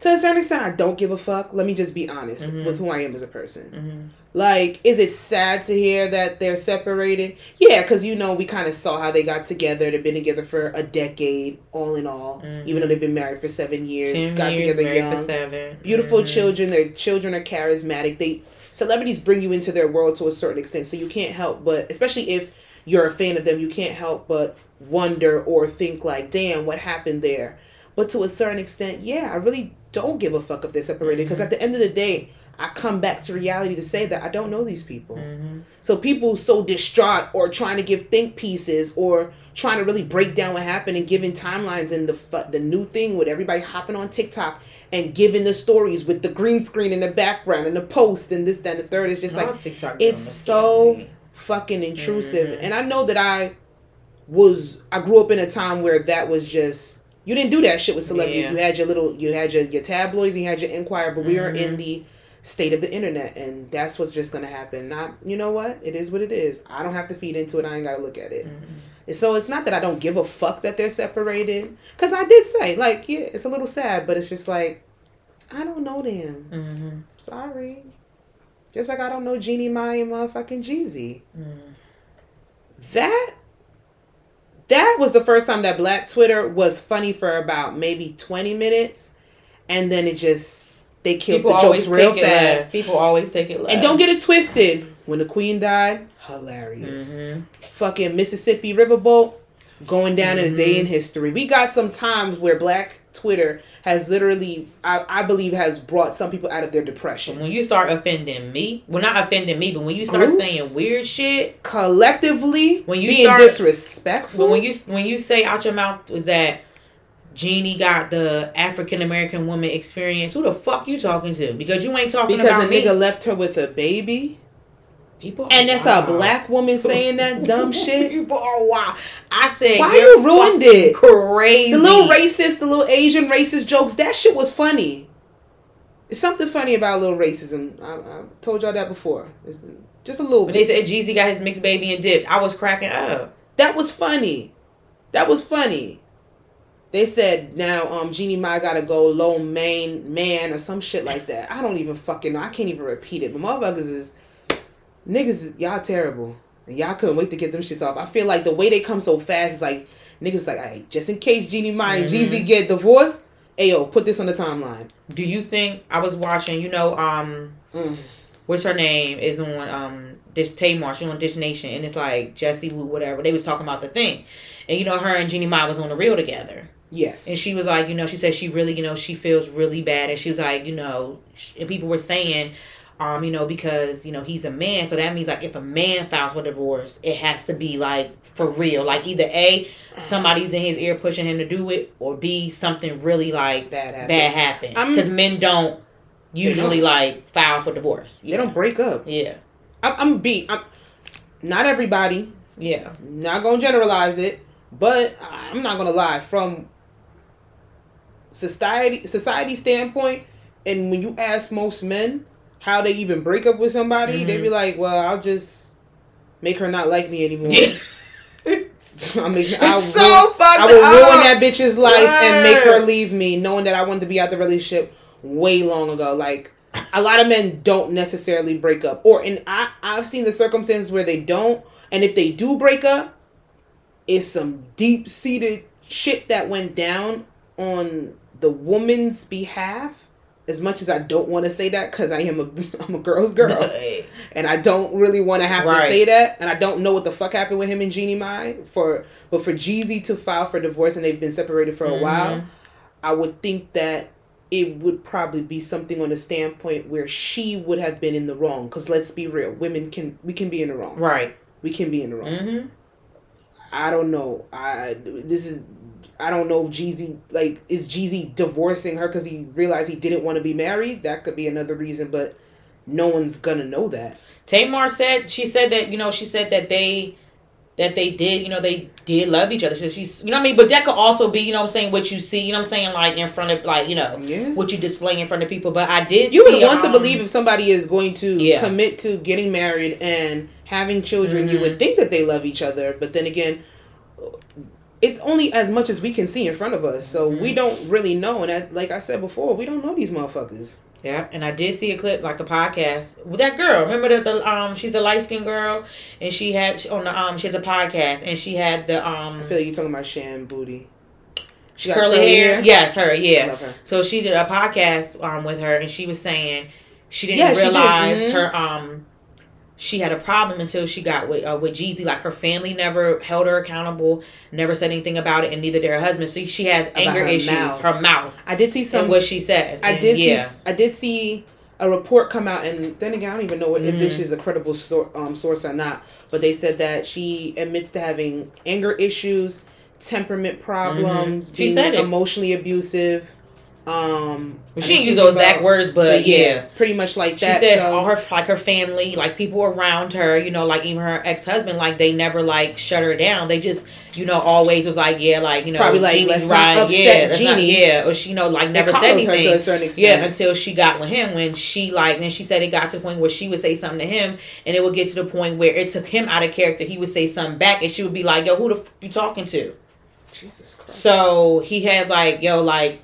To a certain extent, I don't give a fuck. Let me just be honest Mhm. with who I am as a person. Mm-hmm. Like, is it sad to hear that they're separated? Yeah, because you know we kind of saw how they got together. They've been together for a decade, all in all. Mhm. Even though they've been married for seven years, Ten got years, together young, for seven. beautiful Mhm. children. Their children are charismatic. They celebrities bring you into their world to a certain extent, so you can't help but, especially if you're a fan of them, you can't help but wonder or think like, "Damn, what happened there?" But to a certain extent, yeah, I really don't give a fuck if they're separated because at the end of the day, I come back to reality to say that I don't know these people. Mhm. So people so distraught or trying to give think pieces or trying to really break down what happened and giving timelines and the fu- the new thing with everybody hopping on TikTok and giving the stories with the green screen in the background and the post and this that and the third. is just like TikTok it's so fucking intrusive. Mhm. And I know that I was I grew up in a time where that was just you didn't do that shit with celebrities. Yeah. You had your little you had your, your tabloids, you had your Inquirer, but we were Mhm. in the state of the internet, and that's what's just gonna happen. Not, you know what? It is what it is. I don't have to feed into it. I ain't gotta look at it. Mm-hmm. So it's not that I don't give a fuck that they're separated, because I did say like, yeah, it's a little sad, but it's just like, I don't know them. Mm-hmm. Sorry. Just like I don't know Jeannie Mai and motherfucking Jeezy. Mm-hmm. That that was the first time that Black Twitter was funny for about maybe twenty minutes, and then it just they killed People the jokes real fast. last. People always take it last. And don't get it twisted. When the Queen died, hilarious. Mhm. Fucking Mississippi Riverboat going down in a day Mm-hmm. in history. We got some times where Black Twitter has literally, I, I believe, has brought some people out of their depression. When you start offending me, well, not offending me, but when you start saying weird shit, Collectively, When you being start- disrespectful. when you when you say out your mouth was that Jeannie got the African American woman experience, who the fuck you talking to? Because you ain't talking because about a me. nigga left her with a baby, People, and that's wild. a black woman saying that dumb shit. People are wild. I said, Why you're ruined it? Crazy. The little racist, the little Asian racist jokes, that shit was funny. It's something funny about a little racism. I, I told y'all that before. It's just a little When bit. they said Jeezy got his mixed baby and dipped, I was cracking up. That was funny. That was funny. They said now um Jeannie Mai gotta go low main man or some shit like that. I don't even fucking know. I can't even repeat it. But motherfuckers is niggas y'all terrible. Y'all couldn't wait to get them shits off. I feel like the way they come so fast is like niggas like, hey, just in case Jeannie Mai and Mhm. Jeezy get divorced, ayo, put this on the timeline. Do you think I was watching? You know, um, Mm. what's her name is on um Dish Tamar. She's on Dish Nation, and it's like Jessie Woo, whatever. They was talking about the thing, and you know, her and Jeannie Mai was on the real together. Yes. And she was like, you know, she said she really, you know, she feels really bad. And she was like, you know, and people were saying, um, you know, because, you know, he's a man. So that means like if a man files for divorce, it has to be like for real. Like either A, somebody's in his ear pushing him to do it, or B, something really like Bad happened. bad happened. I'm- Because men don't usually like file for divorce. They don't break up. Yeah. I'm, I'm beat. I'm not everybody. Yeah. Not gonna generalize it, but I'm not gonna lie. From society society standpoint, and when you ask most men how they even break up with somebody, they be mm-hmm. like, "Well, I'll just make her not like me anymore." Yeah. I mean, I'll It's so ruin, fucked I will ruin up. that bitch's life and make her leave me, knowing that I wanted to be out the relationship way long ago. Like a lot of men don't necessarily break up, or and I I've seen the circumstances where they don't, and if they do break up, it's some deep seated shit that went down on the woman's behalf. As much as I don't want to say that, because I am a I'm a girl's girl and I don't really want to have to say that, and I don't know what the fuck happened with him and Jeannie Mai for, but for Jeezy to file for divorce and they've been separated for a Mhm. while, I would think that it would probably be something on a standpoint where she would have been in the wrong. Because let's be real, women can we can be in the wrong. Right. We can be in the wrong. Mm-hmm. I don't know. I this is. I don't know if Jeezy like is Jeezy divorcing her because he realized he didn't want to be married. That could be another reason, but no one's gonna know that. Tamar said she said that you know she said that they that they did you know they did love each other. So she's you know what I mean, but that could also be you know what I'm saying what you see you know what I'm saying like in front of like you know Yeah. what you display in front of people. But I did You see, would want to um, believe if somebody is going to Yeah. commit to getting married and having children, you Mhm. would think that they love each other. But then again, it's only as much as we can see in front of us. So we Mhm. don't really know. And that, like I said before, we don't know these motherfuckers. Yeah, and I did see a clip like a podcast with that girl. Remember the, the um she's a light skinned girl and she had she, on the um she has a podcast and she had the um I feel like you're talking about Shan Boody. She got curly, hair. Yes, her. Yeah. her. So she did a podcast um with her and she was saying she didn't Yeah, she did. realize Mhm. her um she had a problem until she got with uh, with Jeezy. Like her family never held her accountable, never said anything about it, and neither did her husband. So she has anger her issues. mouth. Her mouth I did see some. what she says. I And did Yeah. see. I did see a report come out, and then again, I don't even know if Mhm. this is a credible stor- um, source or not. But they said that she admits to having anger issues, temperament problems, Mm-hmm. She being said it. emotionally abusive. Um, Well, she didn't use those exact about- words, but, yeah. pretty much like that. She said so- all her like her family, like people around her, you know, like even her ex husband, like they never like shut her down. They just, you know, always was like, yeah, like you know, Probably like, Jeannie's right, yeah, that's not- yeah, or she, you know, like never said anything. to a certain extent. Yeah, until she got with him when she like then she said it got to the point where she would say something to him and it would get to the point where it took him out of character. He would say something back and she would be like, Yo, who the f- you talking to? Jesus Christ. So he has like, yo, like,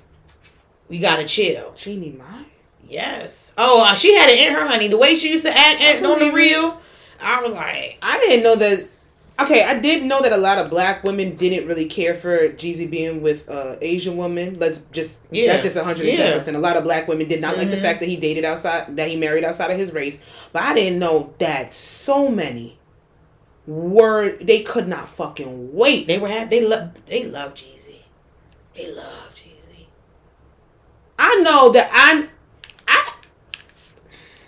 we gotta chill. Jeannie Mai. Yes. Oh, uh, she had it in her, honey. The way she used to act, act on the real, I was like, I didn't know that. Okay, I did know that a lot of black women didn't really care for Jeezy being with uh Asian woman. Let's just Yeah. that's just one hundred and ten percent. A lot of black women did not like the Mhm. fact that he dated outside, that he married outside of his race. But I didn't know that so many were they could not fucking wait. they were. They love, they love Jeezy. They love Jeezy. I know that I I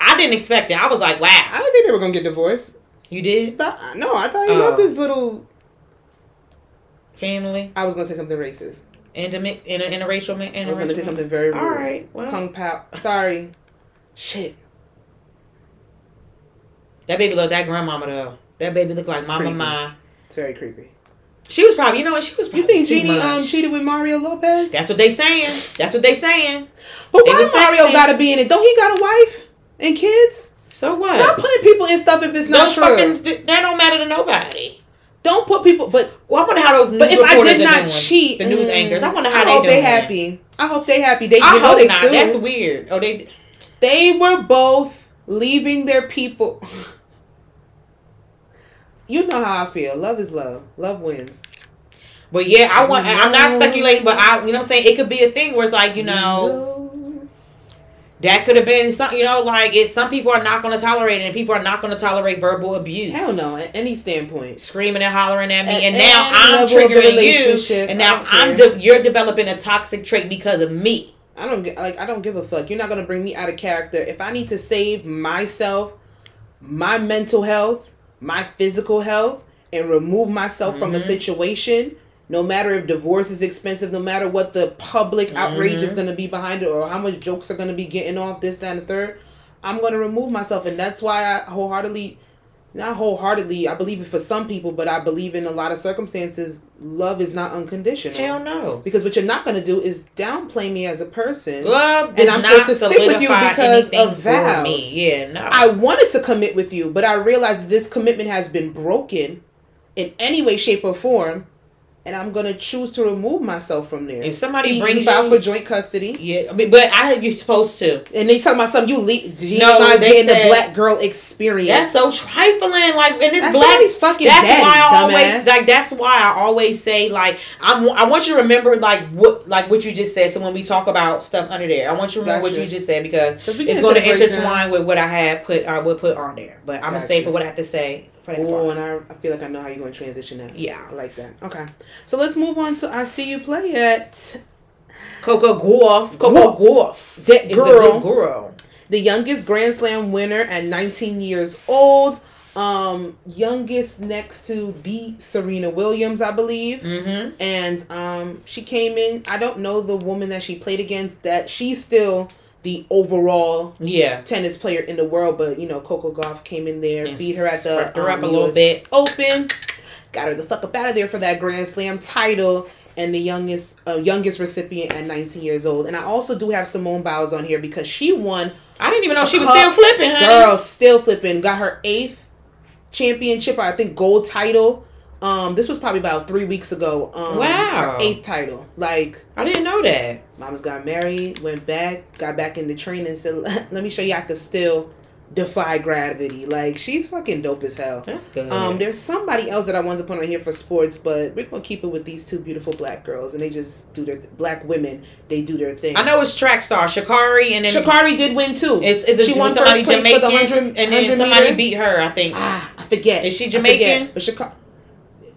I didn't expect it. I was like, wow. I didn't think they were gonna get divorced. You did Thought, no, I thought he Oh. loved this little. family, I was gonna say something racist. intimate, inter, interracial, man. I was gonna say something very rude. All right. Well, Kung Pao. Sorry. Shit. that baby looked that grandmama though. That baby looked like It's Mama creepy. Ma. It's very creepy. She was probably, you know what? She was You think Jeannie um cheated with Mario Lopez? That's what they saying. That's what they saying. but they why Mario gotta be in it? Don't he got a wife and kids? So what? Stop putting people in stuff if it's not Those true. fucking that don't matter to nobody. Don't put people. But Well, I wonder how those news but if I did not doing. cheat, the news mm, anchors. I wonder how they. I they hope they happy. I hope they happy. They I you know hope they not. That's weird. Oh, they. They were both leaving their people. You know how I feel. Love is love. Love wins. But yeah, I want. I'm not speculating, but I, you know, what I'm saying it could be a thing where it's like, you know, that could have been some, you know, like it's some people are not going to tolerate it, and people are not going to tolerate verbal abuse. Hell no, at any standpoint. Screaming and hollering at me, At and now any I'm level of triggering you, relationship, and I now don't I'm care. de- you're developing a toxic trait because of me. I don't like I don't give a fuck. You're not gonna bring me out of character. If I need to save myself, my mental health, my physical health, and remove myself from a situation, no matter if divorce is expensive, no matter what the public outrage is Mhm. gonna be behind it, or how much jokes are gonna be getting off this, that, and the third, I'm gonna remove myself, and that's why I wholeheartedly. Not wholeheartedly, I believe it for some people, but I believe in a lot of circumstances, love is not unconditional. Hell no. Because what you're not going to do is downplay me as a person. Love And I'm supposed to stick with you because of for vows. me. Yeah, no. I wanted to commit with you, but I realized that this commitment has been broken in any way, shape, or form, and I'm going to choose to remove myself from there. if somebody brings you, for joint custody, yeah, I mean, but I you're supposed to. and they talk about something you leave. No, they said- the black girl experience. That's so trifling. Like, and this That's black. fucking That's daddy, why I always like. That's why I always say like I'm. I want you to remember like what like what you just said. So when we talk about stuff under there, I want you to remember what you just said because it's going to intertwine with what I had put. I would put on there, but I'm gonna say for what I have to say Oh, and I, I feel like I know how you're going to transition that. Yeah. I like that. Okay. So let's move on to I See You Play It. Coco Gauff. Coco Gauff. That is girl. girl. the youngest Grand Slam winner at 19 years old. Um, youngest next to the Serena Williams, I believe. Mm-hmm. And um, she came in. I don't know the woman that she played against. That she's still the overall Yeah. tennis player in the world, but you know Coco Gauff came in there, And beat her at the her up um, a little US bit. Open, got her the fuck up out of there for that Grand Slam title. And the youngest, uh, youngest recipient at 19 years old, and I also do have Simone Biles on here because she won I didn't even know she was still flipping, honey. Girl, still flipping. Got her eighth championship, I think gold title. Um, this was probably about three weeks ago. Um, Wow. her eighth title. Like, I didn't know that. Mamas got married, went back, got back into training, and said, "Let me show you I could still defy gravity." Like, she's fucking dope as hell. That's good. Um, there's somebody else that I wanted to put on here for sports, but we're gonna keep it with these two beautiful black girls, and they just do their black women. They do their thing. I know it's track star Sha'Carri, and then Sha'Carri did win too. It's a, She won somebody first place for Jamaican, the 100 and then somebody meter. beat her. I think. Ah, I forget. Is she Jamaican? But Sha'Carri,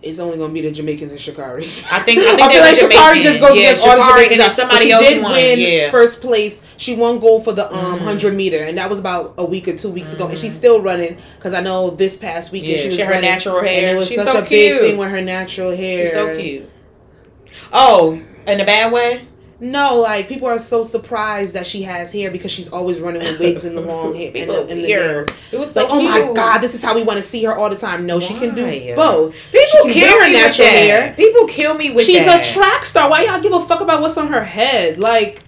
it's only gonna be the Jamaicans and Sha'Carri. I think. I think I feel like Sha'Carri Jamaican. just goes yeah, against all the Jamaicans. and somebody else did won. win yeah. first place. She won gold for the um Mhm. hundred meter, and that was about a week or two weeks ago. And she's still running because I know this past weekend Yeah, she was she had her running, natural and hair. it was She's such so a big cute. thing with her natural hair. She's so cute. Oh, in a bad way. No, like people are so surprised that she has hair because she's always running with wigs and the long hair and the, and the nails. It was so Like, oh my god, this is how we want to see her all the time. No, she can do Why? both. People kill me her with natural that. hair. People kill me with She's that. a track star. Why y'all give a fuck about what's on her head? Like,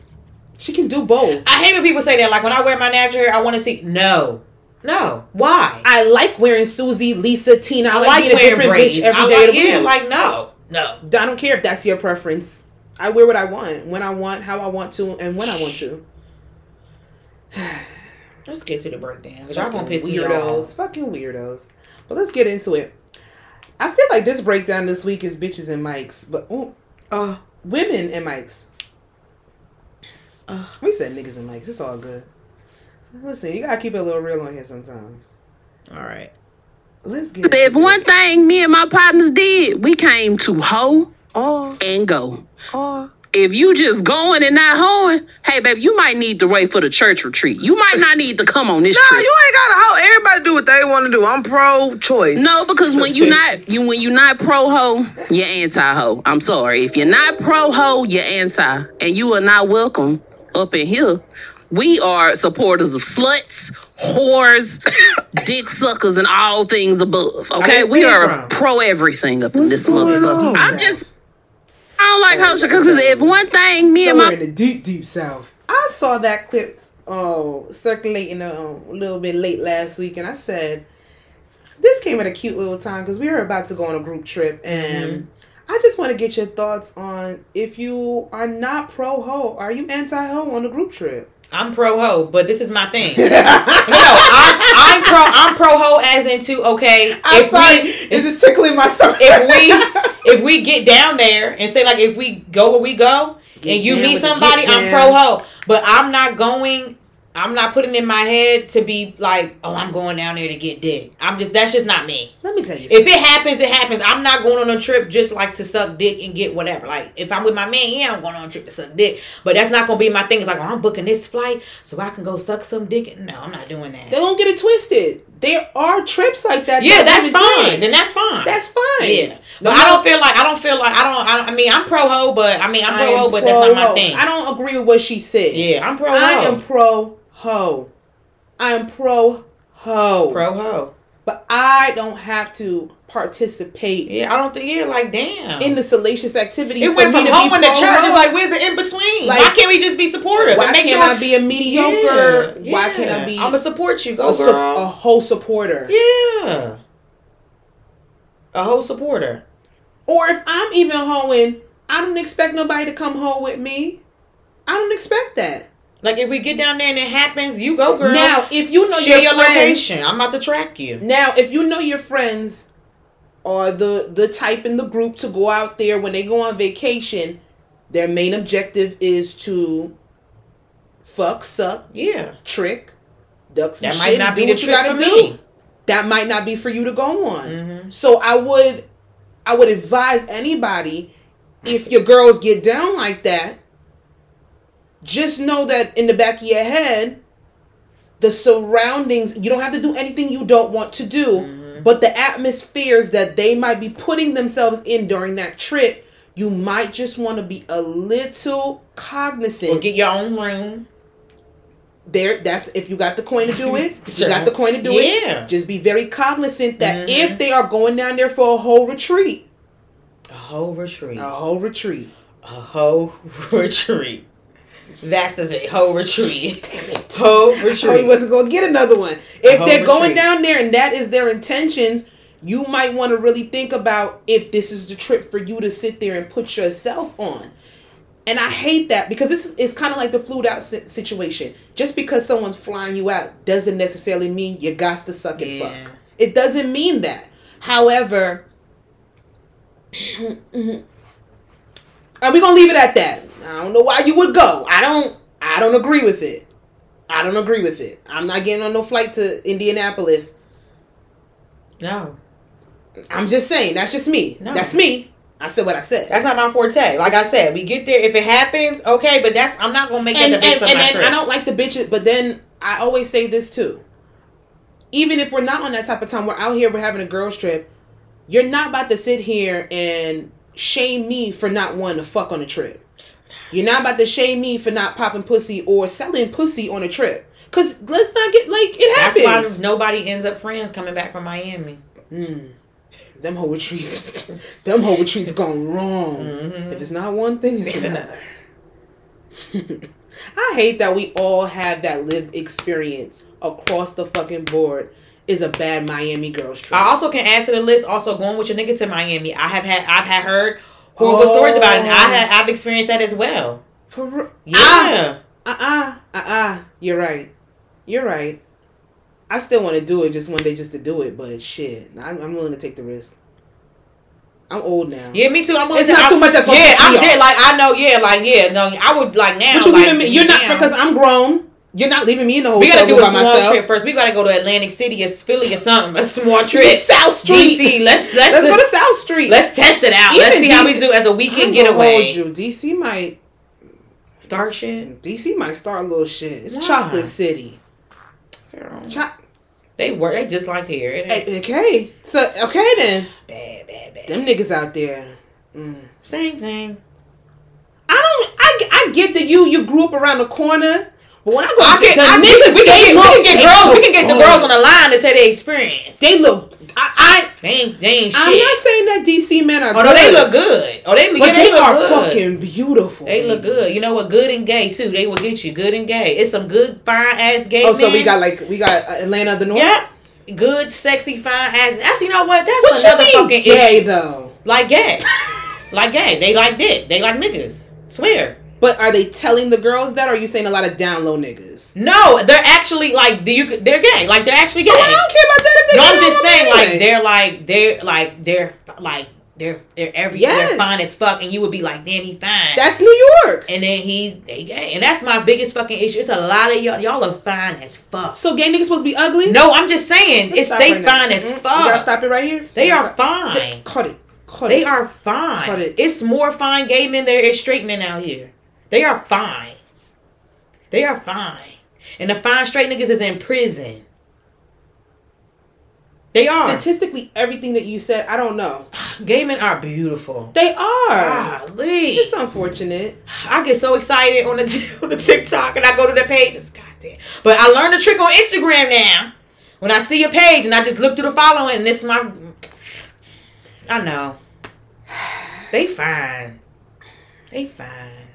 she can do both. I hate when people say that. Like when I wear my natural hair, I want to see. No, no. Why? I like wearing Susie, Lisa, Tina. I, I like, like wearing different braids. every I day like, of the yeah, week. like no, no. I don't care if that's your preference. I wear what I want, when I want, how I want to, and when I want to. Let's get to the breakdown. Y'all gonna piss me weirdos, off. fucking weirdos. But let's get into it. I feel like this breakdown this week is bitches and mics, but ooh, Uh, women and mics. uh, We said niggas and mics. It's all good. Listen, you gotta keep it a little real on here sometimes. all right. Let's get. If one thing me and my partners did, we came to hoe Oh, and go. oh. If you just going and not hoeing, hey baby, you might need to wait for the church retreat. You might not need to come on this Nah, trip. you ain't gotta hoe. Everybody do what they want to do. I'm pro-choice. No, because when you not you when you not pro ho, you're anti ho. I'm sorry. If you're not pro ho, you're anti, and you are not welcome up in here. We are supporters of sluts, whores, dick suckers, and all things above. Okay, we are pro everything up in this going motherfucker. I'm just. I don't like hoes because if one thing me and my somewhere in the deep, deep south. I saw that clip oh circulating um, a little bit late last week, and I said this came at a cute little time because we were about to go on a group trip, and I just want to get your thoughts on if you are not pro ho, are you anti ho on a group trip? I'm pro ho, but this is my thing. no, I'm, I'm pro. I'm pro ho as into okay. I'm if sorry, we is it tickling my stomach? if we if we get down there and say like if we go where we go Get and you meet somebody, I'm pro ho. But I'm not going. I'm not putting in my head to be like, oh, I'm going down there to get dick. I'm just that's just not me. Let me tell you, If it happens, it happens. I'm not going on a trip just like to suck dick and get whatever. Like if I'm with my man, yeah, I'm going on a trip to suck dick. But that's not gonna be my thing. It's like, oh, I'm booking this flight so I can go suck some dick. No, I'm not doing that. they don't get it twisted. There are trips like that. Yeah, that's fine. Then that's fine. That's fine. Yeah, No, but I don't feel like I don't feel like I don't. I, I mean, I'm pro ho, but I mean, I'm pro ho, but that's not my thing. I don't agree with what she said. Yeah, I'm pro I am pro ho. I am pro ho. pro ho. But I don't have to participate Yeah, I don't think. Yeah, like damn. in the salacious activity. it went from to home and the church. It's like where's the in between? Like, why can't we just be supportive why make can't sure? I be a mediocre? Why can't I be I'm gonna support you. Go a, girl. a whole supporter? yeah, a whole supporter. Or if I'm even hoeing, I don't expect nobody to come hoe with me. I don't expect that. Like if we get down there and it happens, you go, girl. Now, if you know share your, your friends, location. I'm about to track you. Now, if you know your friends are the the type in the group to go out there when they go on vacation, their main objective is to fuck, suck, Yeah, trick, duck some that shit, might not be the what you trip gotta for do. me. That might not be for you to go on. Mhm. So I would I would advise anybody if your girls get down like that, just know that in the back of your head, the surroundings, you don't have to do anything you don't want to do, Mm-hmm. but the atmospheres that they might be putting themselves in during that trip, you might just want to be a little cognizant. Or get your own room. there that's if you got the coin to do it Sure. you got the coin to do Yeah. it just be very cognizant that Mhm. if they are going down there for a whole retreat A whole retreat. a whole retreat A whole retreat. That's the thing. Whole retreat. Whole oh, he retreat. wasn't going to get another one if they're going down there and that is their intentions you might want to really think about if this is the trip for you to sit there and put yourself on and I hate that because this is kind of like the flued out situation. Just because someone's flying you out doesn't necessarily mean you got to suck and Yeah. fuck. It doesn't mean that. However, and we're gonna leave it at that. I don't know why you would go. I don't. I don't agree with it. I don't agree with it. I'm not getting on no flight to Indianapolis. No. I'm just saying. That's just me. No. That's me. I said what I said. That's not my forte. Like I said, we get there. If it happens, okay, but that's I'm not gonna make and, that the and of my then trip. I don't like the bitches, but then I always say this too. Even if we're not on that type of time, we're out here, we're having a girls trip. You're not about to sit here and shame me for not wanting to fuck on a trip. You're not about to shame me for not popping pussy or selling pussy on a trip. Cause let's not get like it That's happens. why nobody ends up friends coming back from Miami. Hmm. them whole retreats, them whole retreats gone wrong. Mm-hmm. If it's not one thing, it's, It's another. I hate that we all have that lived experience across the fucking board. Is a bad Miami girls trip. I also can add to the list. Also, going with your nigga to Miami. I have had. I've had heard horrible Oh. stories about it. And I have. I've experienced that as well. For real. Yeah. Uh uh uh uh. You're right. You're right. I still want to do it just one day just to do it, but shit, I'm, I'm willing to take the risk. I'm old now. Yeah, me too. I'm willing It's to, not I'm- too much that's Yeah, I'm dead. Like I know. Yeah, like yeah. No, I would like now. But you like, me? You're not because I'm grown. You're not leaving me in the whole thing. We gotta do a small myself. trip first. We gotta go to Atlantic City or Philly or something. A small trip. South Street. DC. Let's let's Let's go to South Street. let's test it out. Even let's see how we do as a weekend getaway. hold you. DC might Start shit. DC might start a little shit. It's Why? Chocolate City. Cho- They work. They just like here. Okay, so okay then. bad, bad, bad. Them niggas out there. Mm. Same thing. I don't. I, I get that you you grew up around the corner, but when I go, I can, the I niggas, we, can get, we can get girls. We can get the good. girls on the line to say they experience. They look. I. They ain't, they ain't I I'm shit. not saying that DC men are. oh no, they look good. Oh, they, But yeah, they, they, look are good. fucking beautiful. They look good. You know what? Good and gay too. They will get you good and gay. It's some good fine ass gay Oh, so we got like we got uh, Atlanta the North. yeah, good sexy fine ass. That's you know what? That's What another fucking gay issue. though? Like gay, like gay. They like dick. They like niggas. Swear. But are they telling the girls that, or are you saying a lot of down low niggas? No, they're actually like do you? They're gay. Like they're actually gay. Oh, I don't care about that. If No, I'm just saying, like they're like they're like they're like they're they're every Yes. they're fine as fuck, and you would be like, damn, he fine. That's New York. and then he's they gay, and that's my biggest fucking issue. It's a lot of y'all. Y'all are fine as fuck. So gay niggas supposed to be ugly? No, I'm just saying, Let's it's they right now. fine as Mm, You gotta fuck. stop it right here. They are Stop. fine. Cut it. Cut it. They it. are Cut fine. it. It's more fine gay men than there is straight men out here. They are fine. They are fine, and the fine straight niggas is in prison. They are. Statistically, everything that you said, I don't know. Gay men are beautiful. They are. Golly. It's unfortunate. I get so excited on the on the TikTok and I go to the pages. Goddamn. But I learned the trick on Instagram now. When I see a page and I just look through the following and this my I know. They fine. They fine.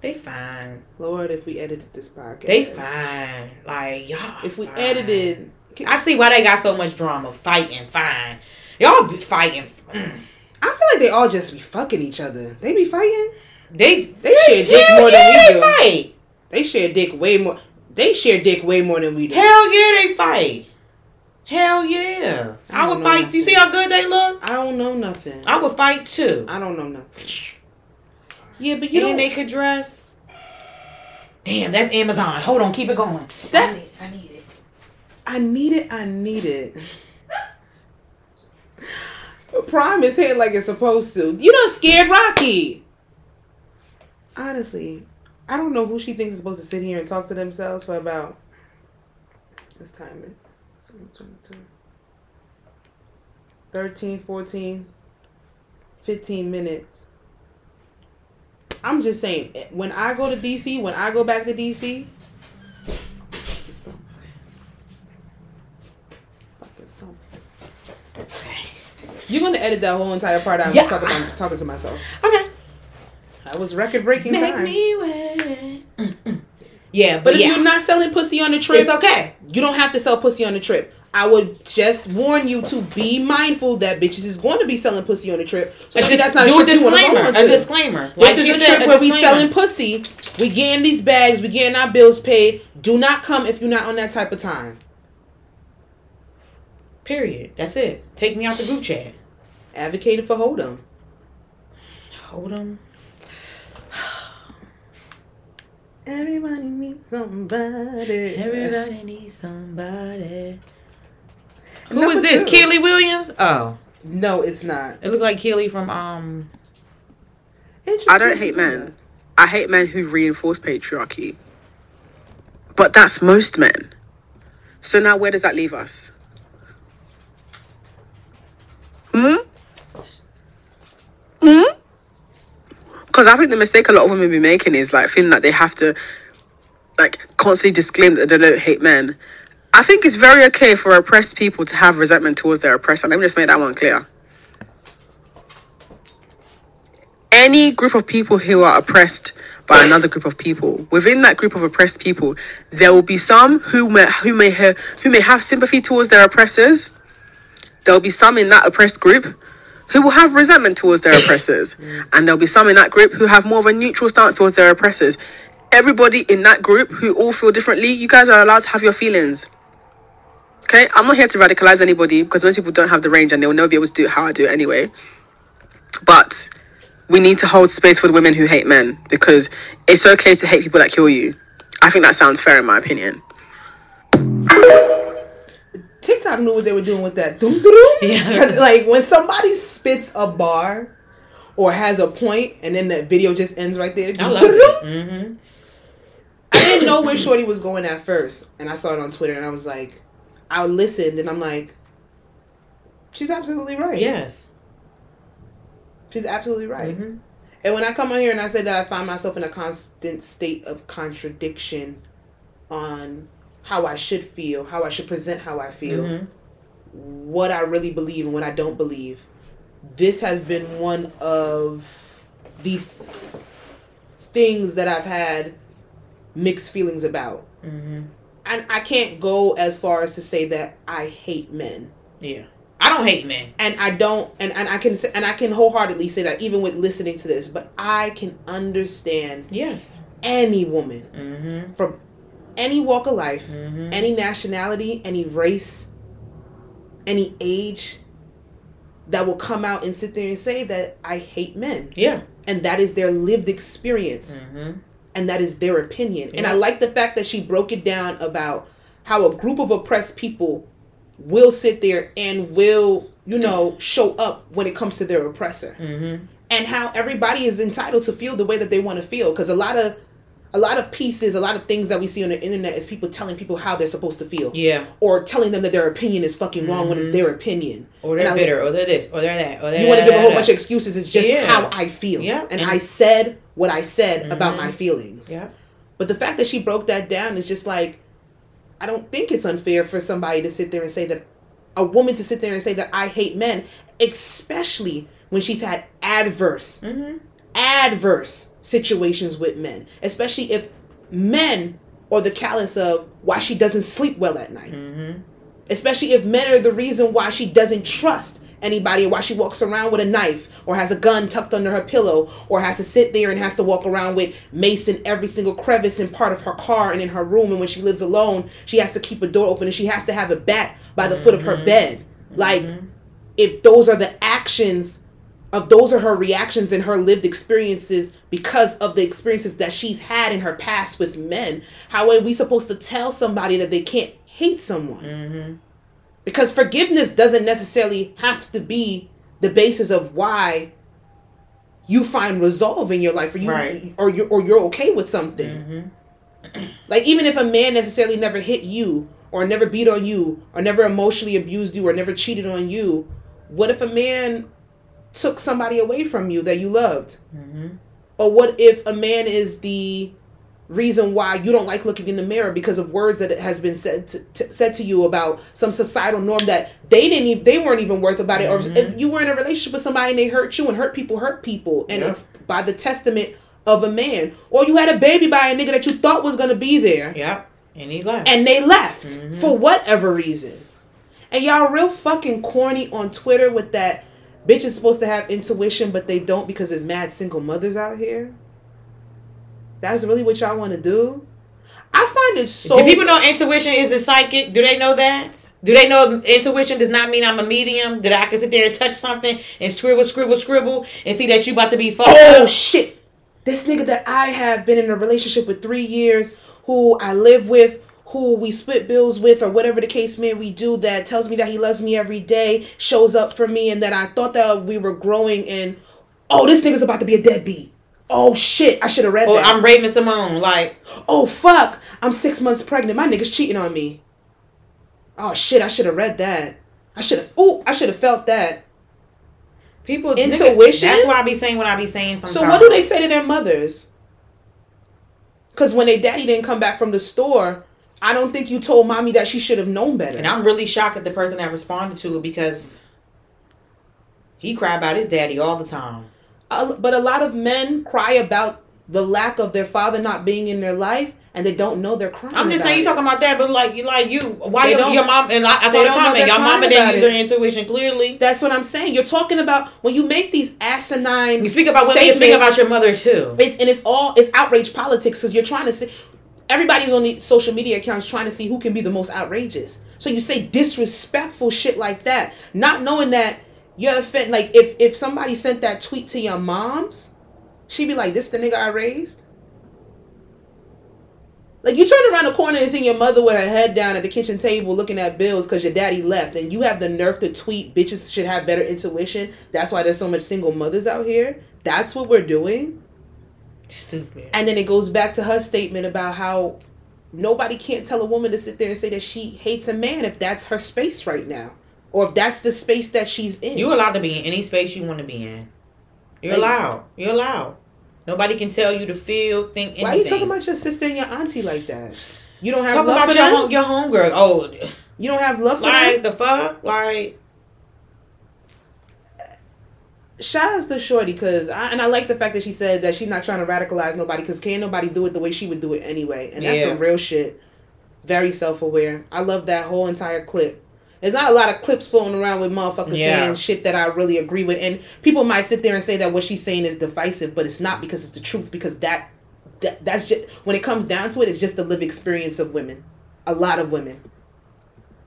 They fine. Lord, if we edited this podcast, They fine. Like y'all. If we fine. edited, I see why they got so much drama. Fighting, fine. Y'all be fighting. Mm. I feel like they all just be fucking each other. They be fighting. They They share dick hell more than yeah, we they do. Fight. They share dick way more. They share dick way more than we do. Hell yeah, they fight. Hell yeah. I, I would fight. Do you see how good they look? I don't know nothing. I would fight too. I don't know nothing. Yeah, but you and don't. they could dress. Damn, that's Amazon. Hold on, keep it going. That- I need, it. I need it. I need it. I need it. Prime is hitting like it's supposed to. You don't scare Rocky. Honestly, I don't know who she thinks is supposed to sit here and talk to themselves for about. Let's time 13, 14, 15 minutes. I'm just saying, when I go to DC, when I go back to DC, You're gonna edit that whole entire part out. Yeah. Talking, about, talking to myself. Okay. That was record breaking Make time. me wet. yeah, but, but if yeah, you're not selling pussy on the trip, it's okay. you don't have to sell pussy on the trip. I would just warn you to be mindful that bitches is going to be selling pussy on the trip. So A dis- that's not do a a trip you go disclaimer. A disclaimer. This is a trip a where we selling pussy. We getting these bags. We getting our bills paid. Do not come if you're not on that type of time. Period. That's it. Take me out the group chat. Advocating for hold 'em. Hold on. Everybody needs somebody. Everybody needs somebody. Who Number is this? two. Keely Williams? Oh, No, it's not. it looked like Keely from um. I don't hate say men. I hate men who reinforce patriarchy. But that's most men. So now where does that leave us? Hmm? Hmm? because I think the mistake a lot of women be making is like feeling that they have to like constantly disclaim that they don't hate men. I think it's very okay for oppressed people to have resentment towards their oppressor. Let me just make that one clear. Any group of people who are oppressed by another group of people, within that group of oppressed people, there will be some who may who may have who may have sympathy towards their oppressors. There will be some in that oppressed group who will have resentment towards their oppressors, and there'll be some in that group who have more of a neutral stance towards their oppressors. Everybody in that group who all feel differently, you guys are allowed to have your feelings. Okay, I'm not here to radicalize anybody because most people don't have the range and they'll never be able to do it how I do it anyway. But we need to hold space for the women who hate men because it's okay to hate people that kill you. I think that sounds fair in my opinion. TikTok knew what they were doing with that. Dum, dum, dum. Yeah. Because like when somebody spits a bar or has a point and then that video just ends right there. I love it. Mm-hmm. I didn't know where Shorty was going at first, and I saw it on Twitter, and I was like, I listened, and I'm like, she's absolutely right. Yes. she's absolutely right. Mhm. And when I come on here and I say that I find myself in a constant state of contradiction on how I should feel, how I should present how I feel, Mhm. what I really believe and what I don't believe, this has been one of the things that I've had mixed feelings about. Mhm. And I can't go as far as to say that I hate men. Yeah. I don't hate men. and I don't and, and I can say, and I can wholeheartedly say that even with listening to this, but I can understand Yes. any woman Mm-hmm. from any walk of life, Mhm. any nationality, any race, any age that will come out and sit there and say that I hate men. Yeah. And that is their lived experience Mm-hmm. And that is their opinion. And I like the fact that she broke it down about how a group of oppressed people will sit there and will, you know, show up when it comes to their oppressor. Mm-hmm. And how everybody is entitled to feel the way that they want to feel because a lot of a lot of pieces, a lot of things that we see on the internet is people telling people how they're supposed to feel Yeah. or telling them that their opinion is fucking wrong when it's their opinion. Or they're bitter, or they're this, or they're that, or they're You want to give a whole bunch of excuses. It's just Yeah. how I feel. Yeah. And, And- I said what I said about Mhm. my feelings. Yeah. But the fact that she broke that down is just like, I don't think it's unfair for somebody to sit there and say that, a woman to sit there and say that I hate men, especially when she's had adverse, Mm-hmm. Adverse situations with men, especially if men are the callous of why she doesn't sleep well at night, Mm-hmm. especially if men are the reason why she doesn't trust anybody or why she walks around with a knife or has a gun tucked under her pillow or has to sit there and has to walk around with mace in every single crevice in part of her car and in her room. And when she lives alone she has to keep a door open and she has to have a bat by the foot of her bed. Like if those are the actions of those are her reactions and her lived experiences because of the experiences that she's had in her past with men how are we supposed to tell somebody that they can't hate someone Mm-hmm. because forgiveness doesn't necessarily have to be the basis of why you find resolve in your life or you Right. or you or you're okay with something Mm-hmm. like even if a man necessarily never hit you or never beat on you or never emotionally abused you or never cheated on you what if a man took somebody away from you that you loved? Mm-hmm. or what if a man is the reason why you don't like looking in the mirror because of words that has been said to, to, said to you about some societal norm that they didn't even they weren't even worth about it? Or if you were in a relationship with somebody and they hurt you and hurt people hurt people and it's by the testament of a man. Or you had a baby by a nigga that you thought was going to be there. Yeah. And he left. and they left for whatever reason. And y'all real fucking corny on Twitter with that bitch is supposed to have intuition, but they don't because there's mad single mothers out here. That's really what y'all want to do. I find it so. Do people know intuition is a psychic? Do they know that? Do they know intuition does not mean I'm a medium? That I can sit there and touch something and scribble, scribble, scribble and see that you about to be fucked Oh up? shit! This nigga that I have been in a relationship with three years, who I live with, who we split bills with, or whatever the case may we do, that tells me that he loves me every day, shows up for me, and that I thought that we were growing and oh, this nigga's about to be a deadbeat. Oh shit! I should have read that. I'm Raven-Symoné. Like, oh fuck! I'm six months pregnant. My nigga's cheating on me. Oh shit! I should have read that. I should have. Oh, I should have felt that. People Intuition? nigga, that's what I be saying what I be saying sometimes. So what do they say to their mothers? Because when their daddy didn't come back from the store, I don't think you told mommy that she should have known better. And I'm really shocked at the person that responded to it because he cry about his daddy all the time. Uh, but a lot of men cry about the lack of their father not being in their life, and they don't know they're crying. I'm just saying you talking about that, but like you like you why your, don't- your mom and I, I saw the comment your mama crying didn't use it. her intuition clearly. That's what I'm saying. You're talking about when you make these asinine. You speak about women, you speak about your mother too. It's and it's all it's outrage politics because you're trying to see. Everybody's on the social media accounts trying to see who can be the most outrageous. So you say disrespectful shit like that, not knowing that you're offend. Like if if somebody sent that tweet to your mom's, she'd be like, "This the nigga I raised." Like you turn around the corner and see your mother with her head down at the kitchen table looking at bills because your daddy left, and you have the nerve to tweet, "Bitches should have better intuition." That's why there's so much single mothers out here. That's what we're doing. Stupid. And then it goes back to her statement about how nobody can't tell a woman to sit there and say that she hates a man if that's her space right now. Or if that's the space that she's in. You're allowed to be in any space you want to be in. You're Like- allowed. You're allowed. Nobody can tell you to feel, think anything. Why are you talking about your sister and your auntie like that? You don't have Talk love about for your them? home, your homegirl. Oh, You don't have love for like them? the fuck, like Shout outs to Shorty because I and I like the fact that she said that she's not trying to radicalize nobody because can't nobody do it the way she would do it anyway. And that's Yeah. some real shit. Very self aware. I love that whole entire clip. There's not a lot of clips floating around with motherfuckers Yeah. saying shit that I really agree with. And people might sit there and say that what she's saying is divisive, but it's not because it's the truth. Because that, that that's just when it comes down to it, it's just the lived experience of women. A lot of women.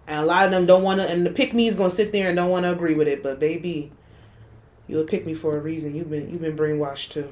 And a lot of them don't want to. And the pick me is gonna sit there and don't want to agree with it. But baby, you a pick me for a reason. You've been you've been brainwashed too.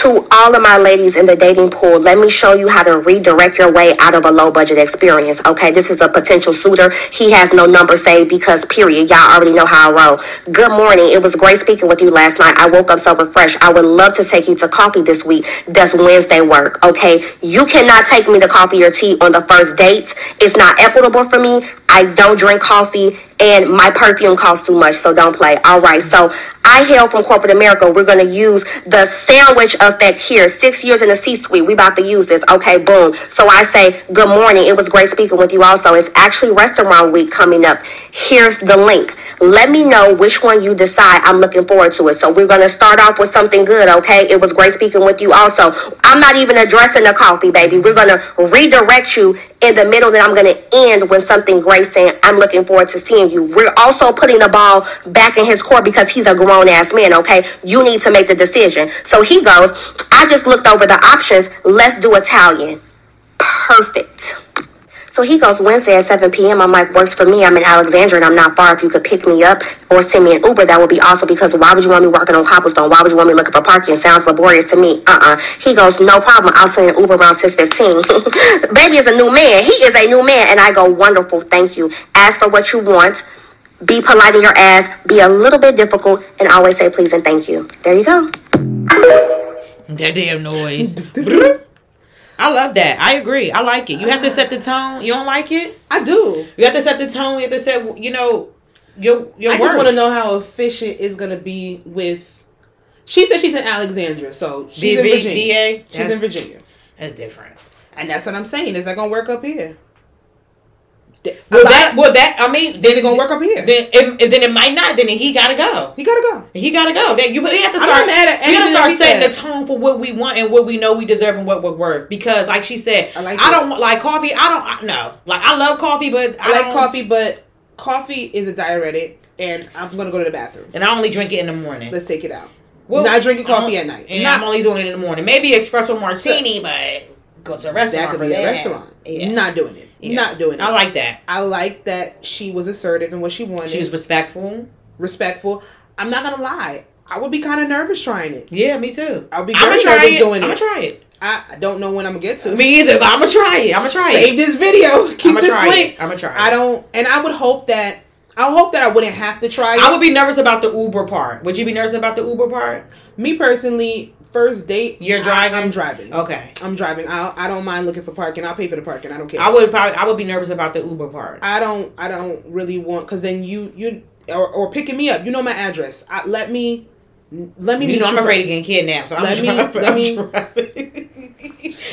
To all of my ladies in the dating pool, let me show you how to redirect your way out of a low budget experience. Okay, this is a potential suitor. He has no number saved because, period, y'all already know how I roll. Good morning. It was great speaking with you last night. I woke up so refreshed. I would love to take you to coffee this week. Does Wednesday work? Okay, you cannot take me to coffee or tea on the first date. It's not equitable for me. I don't drink coffee and my perfume costs too much, so don't play. All right, so I hail from corporate America. We're gonna use the sandwich effect here. Six years in the C-suite. We about to use this. Okay, boom. So I say, good morning. It was great speaking with you. Also, it's actually restaurant week coming up. Here's the link. Let me know which one you decide. I'm looking forward to it. So we're gonna start off with something good. Okay, it was great speaking with you. Also, I'm not even addressing the coffee, baby. We're gonna redirect you in the middle that I'm going to end with something great saying, I'm looking forward to seeing you. We're also putting the ball back in his court because he's a grown ass man, okay? You need to make the decision. So he goes, I just looked over the options. Let's do Italian. Perfect. So he goes Wednesday at 7 p.m. I'm like, works for me. I'm in Alexandria and I'm not far. If you could pick me up or send me an Uber, that would be awesome because why would you want me working on cobblestone? Why would you want me looking for parking? Sounds laborious to me. Uh-uh. He goes, no problem. I'll send an Uber around 6.15. Baby is a new man. He is a new man. And I go, wonderful. Thank you. Ask for what you want. Be polite in your ass. Be a little bit difficult and always say please and thank you. There you go. that damn noise. I love that. I agree. I like it. You have to set the tone. You don't like it? I do. You have to set the tone. You have to set, you know, your your I word. just want to know how efficient it's gonna be with. She said she's in Alexandria, so she's in Virginia. She's in Virginia, That's different. and that's what I'm saying. Is that gonna work up here? Well, that, well, that, I mean, then it's gonna work up here? Then, if, if then it might not. Then he gotta go. he gotta go. He gotta go. That you, have to start. not mad at we gotta start setting the tone for what we want and what we know we deserve and what we're worth. Because, like she said, I I, don't want like coffee. I don't. I, no, like I love coffee, but I, I like coffee, but coffee is a diuretic, and I'm gonna go to the bathroom. and I only drink it in the morning. Let's take it out. Well, not drinking coffee at night. And Not- I'm only doing it in the morning. Maybe espresso martini, but go to a That restaurant could for be a that. restaurant. Yeah. Not doing it. Yeah. Not doing it. I like that. I like that she was assertive in what she wanted. She was respectful. respectful. I'm not gonna lie. I would be kind of nervous trying it. Yeah, me too. I'll be very try nervous it. doing I'm gonna try it. I don't know when I'm gonna get to. Me either, but I'm gonna try it. I'm gonna try Save it. Save this video. Keep I'm gonna this try link. it. I'm gonna try it. I don't, and I would hope that I hope that I wouldn't have to try it. I would be nervous about the Uber part. Would you be nervous about the Uber part? Me personally, first date. You're I- driving? I'm driving. Okay. I'm driving. I I don't mind looking for parking. I'll pay for the parking. I don't care. I would probably I would be nervous about the Uber part. I don't I don't really want because then you you or, or picking me up. You know my address. I, let me let me. You know I'm afraid of first. getting kidnapped, so I'm Let driving. I'm me- driving.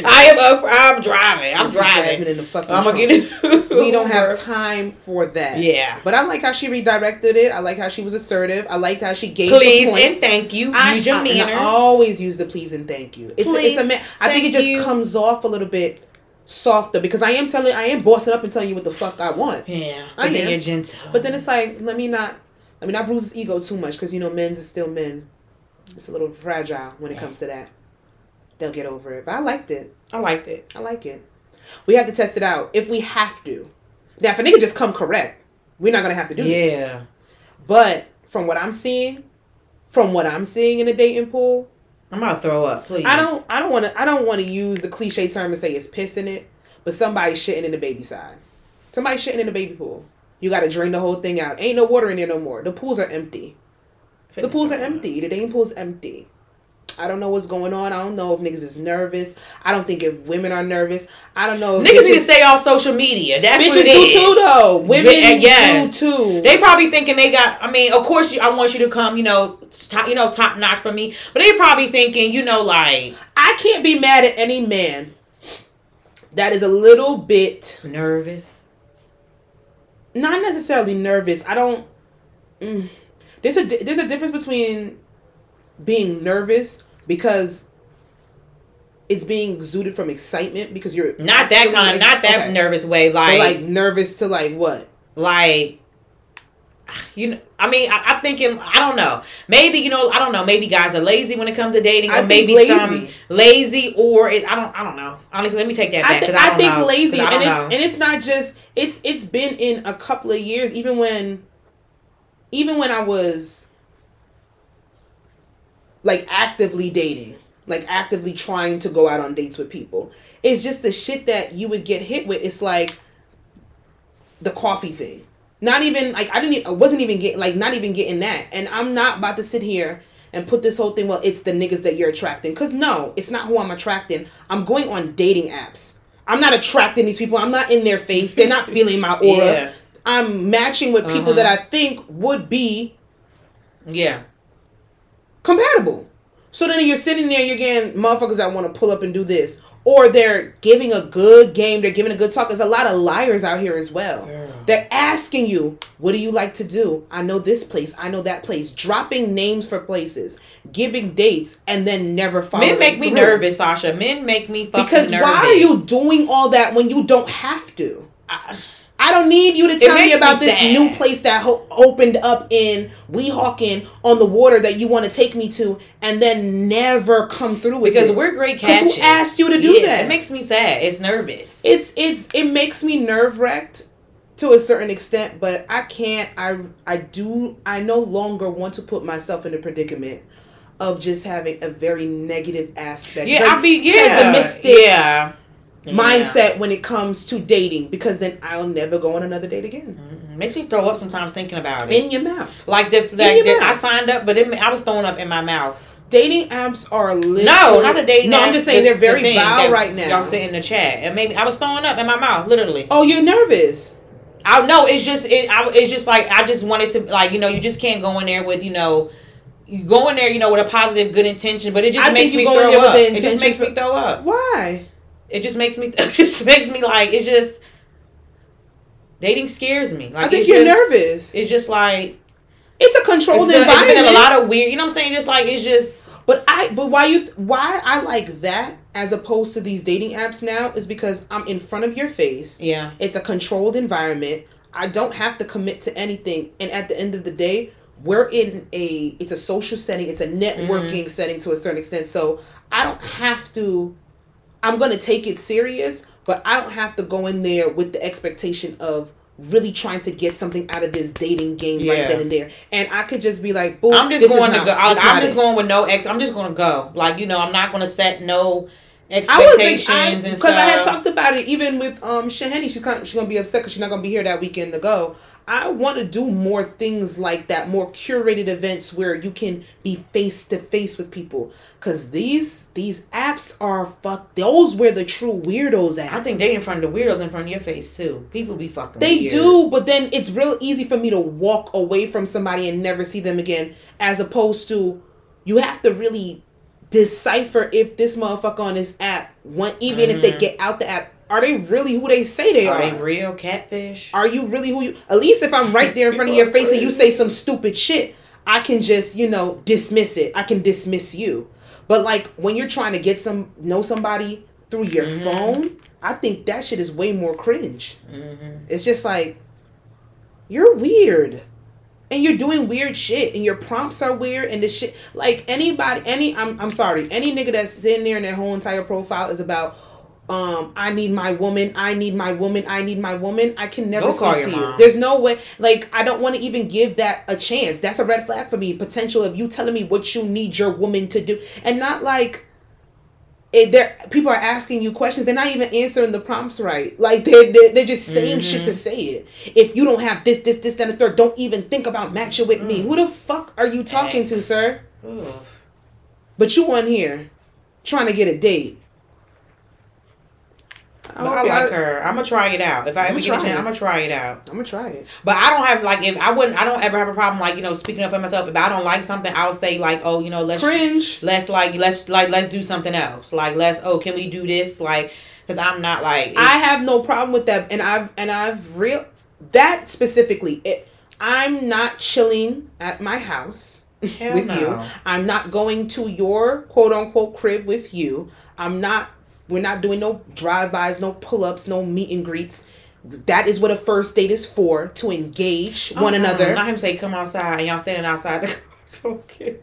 I am up. I'm driving. I'm This is Jasmine driving. in the fucking I'm gonna get it. we don't have time for that. Yeah. But I like how she redirected it. I like how she was assertive. I like how she gave Please and thank you. I, Use your I- and I manners. always use the please and thank you. It's a, it's a Please, I think it just you. comes off a little bit softer because I am telling I am bossing up and telling you what the fuck I want. Yeah, I but then am. you're gentle. But then it's like let me not let mean, not bruise his ego too much because you know men's is still men's. It's a little fragile when it comes to that. They'll get over it. But I liked it. I liked it. I like it. We have to test it out if we have to. Now, if a nigga just come correct, we're not gonna have to do this. Yeah. But from what I'm seeing, from what I'm seeing in the dating pool, I'm about to throw up. Please. I don't, I don't want to, I don't want to use the cliche term and say it's pissing it, but somebody's shitting in the baby side. Somebody shitting in the baby pool. You got to drain the whole thing out. Ain't no water in there no more. The pools are empty. The pools are empty. The dating pool's empty. I don't know what's going on. I don't know if niggas is nervous. I don't think if women are nervous. I don't know. If Niggas need to stay off social media. That's what Bitches it do is. too, though. Women eh, Bi- yes. do too. They probably thinking they got. I mean, of course, you, I want you to come. You know, top, you know, top notch for me. But they probably thinking, you know, like I can't be mad at any man that is a little bit nervous. Not necessarily nervous. I don't. Mm, there's a there's a difference between being nervous because it's being exuded from excitement because you're Not that kind. ex- not that okay. nervous way. Like, like like, nervous to like what? Like you know. I mean, I, I'm thinking. I don't know. Maybe you know. I don't know. Maybe guys are lazy when it comes to dating, or I maybe lazy. some lazy, or it, I don't. I don't know. Honestly, let me take that I, back th- I, I, think know. lazy, I and don't it's know. and it's not just it's it's been in a couple of years. Even when, even when I was like actively dating, like actively trying to go out on dates with people, it's just the shit that you would get hit with. It's like the coffee thing. Not even like I didn't. e- I wasn't even getting like not even getting that. And I'm not about to sit here and put this whole thing. Well, it's the niggas that you're attracting. Cause no, it's not who I'm attracting. I'm going on dating apps. I'm not attracting these people. I'm not in their face. They're not feeling my aura. Yeah. I'm matching with people Uh-huh. that I think would be yeah. compatible. So then you're sitting there, you're getting motherfuckers that want to pull up and do this. Or they're giving a good game, they're giving a good talk. There's a lot of liars out here as well. Girl. They're asking you, what do you like to do? I know this place, I know that place. Dropping names for places, giving dates, and then never following Men make me through. nervous, Sasha. Men make me fucking Because nervous. Because why are you doing all that when you don't have to? I- I don't need you to tell me makes me about this sad. new place that ho- opened up in Weehawken on the water that you want to take me to, and then never come through with it. because it. we're great 'Cause who catches. asked you to do that? It makes me sad. It's nervous. it's it's it makes me nerve wracked to a certain extent, but I can't. I I do. I no longer want to put myself in a predicament of just having a very negative aspect. yeah, I be yeah, pessimistic yeah. Mindset when it comes to dating because then I'll never go on another date again. Yeah. Makes me throw up sometimes thinking about it. In your mouth. like the, like the. I signed up, but it, I was throwing up in my mouth. Dating apps are lit. No, not the dating. No, I'm just saying the- they're very the vile right now. Y'all sit in the chat, and maybe I was throwing up in my mouth, literally. Oh, you're nervous. I know it's just it. I, it's just like I just wanted to like you know you just can't go in there with you know. You go in there, you know, with a positive, good intention, but it just I makes me you go in throw up. It just makes me throw up. Why? It just makes me. It just makes me like it's just. Dating scares me. Like I think it's you're just- nervous. It's just like It's a it's, controlled it's environment. been a lot of weird. You know what I'm saying? Just like it's just. But I but why you why I like that as opposed to these dating apps now is because I'm in front of your face. Yeah. It's a controlled environment. I don't have to commit to anything. And at the end of the day, we're in a it's a social setting, it's a networking Mm-hmm. setting to a certain extent. So I don't have to I'm gonna take it serious, but I don't have to go in there with the expectation of really trying to get something out of this dating game right then and there. And I could just be like, boom, I'm just going to not- go. I, I'm just it. going with no ex. I'm just going to go. Like you know, I'm not going to set no expectations and because I had talked about it even with um Shahani. She's kind she's gonna be upset because she's not gonna be here that weekend to go. I want to do more things like that, more curated events where you can be face to face with people. Cause these these apps are fuck. Those where the true weirdos at. I think they in front of the weirdos in front of your face too. People be fucking. They weird. do, but then it's real easy for me to walk away from somebody and never see them again, as opposed to you have to really decipher if this motherfucker on this app, even if they mm-hmm. get out the app, are they really who they say they Are are? they real catfish? Are you really who you? At least if I'm right there in front of your face and you say some stupid shit, I can just you know dismiss it. I can dismiss you. But like when you're trying to get some know somebody through your mm-hmm. phone, I think that shit is way more cringe. Mm-hmm. It's just like you're weird. And you're doing weird shit, and your prompts are weird, and the shit like anybody, any I'm I'm sorry, any nigga that's in there and their whole entire profile is about, um, I need my woman, I need my woman, I need my woman. I can never Go speak to you. mom. There's no way, like I don't want to even give that a chance. That's a red flag for me. Potential of you telling me what you need your woman to do, and not like it, they're people are asking you questions. They're not even answering the prompts right. Like they're they're, they're just saying shit to mm-hmm. say it. If you don't have this, this, this, that, and the third, don't even think about matching with me. Mm. Who the fuck are you talking to, sir? Oof. But you on here trying to get a date. But oh, I like her. I'm gonna try it out. If I ever get a chance, it. I'm gonna try it out. I'm gonna try it. But I don't have like if I wouldn't I don't ever have a problem like you know speaking up for myself. If I don't like something, I'll say like oh you know let's Cringe. let's like let's like let's do something else. Like let's oh can we do this like because I'm not like I have no problem with that, and I've and I've real that specifically. It, I'm not chilling at my house Hell with no. you. I'm not going to your quote unquote crib with you. I'm not. We're not doing no drive-bys, no pull-ups, no meet and greets. That is what a first date is for to engage oh one Uh-uh. another. Not him say come outside and y'all standing outside the car. Okay.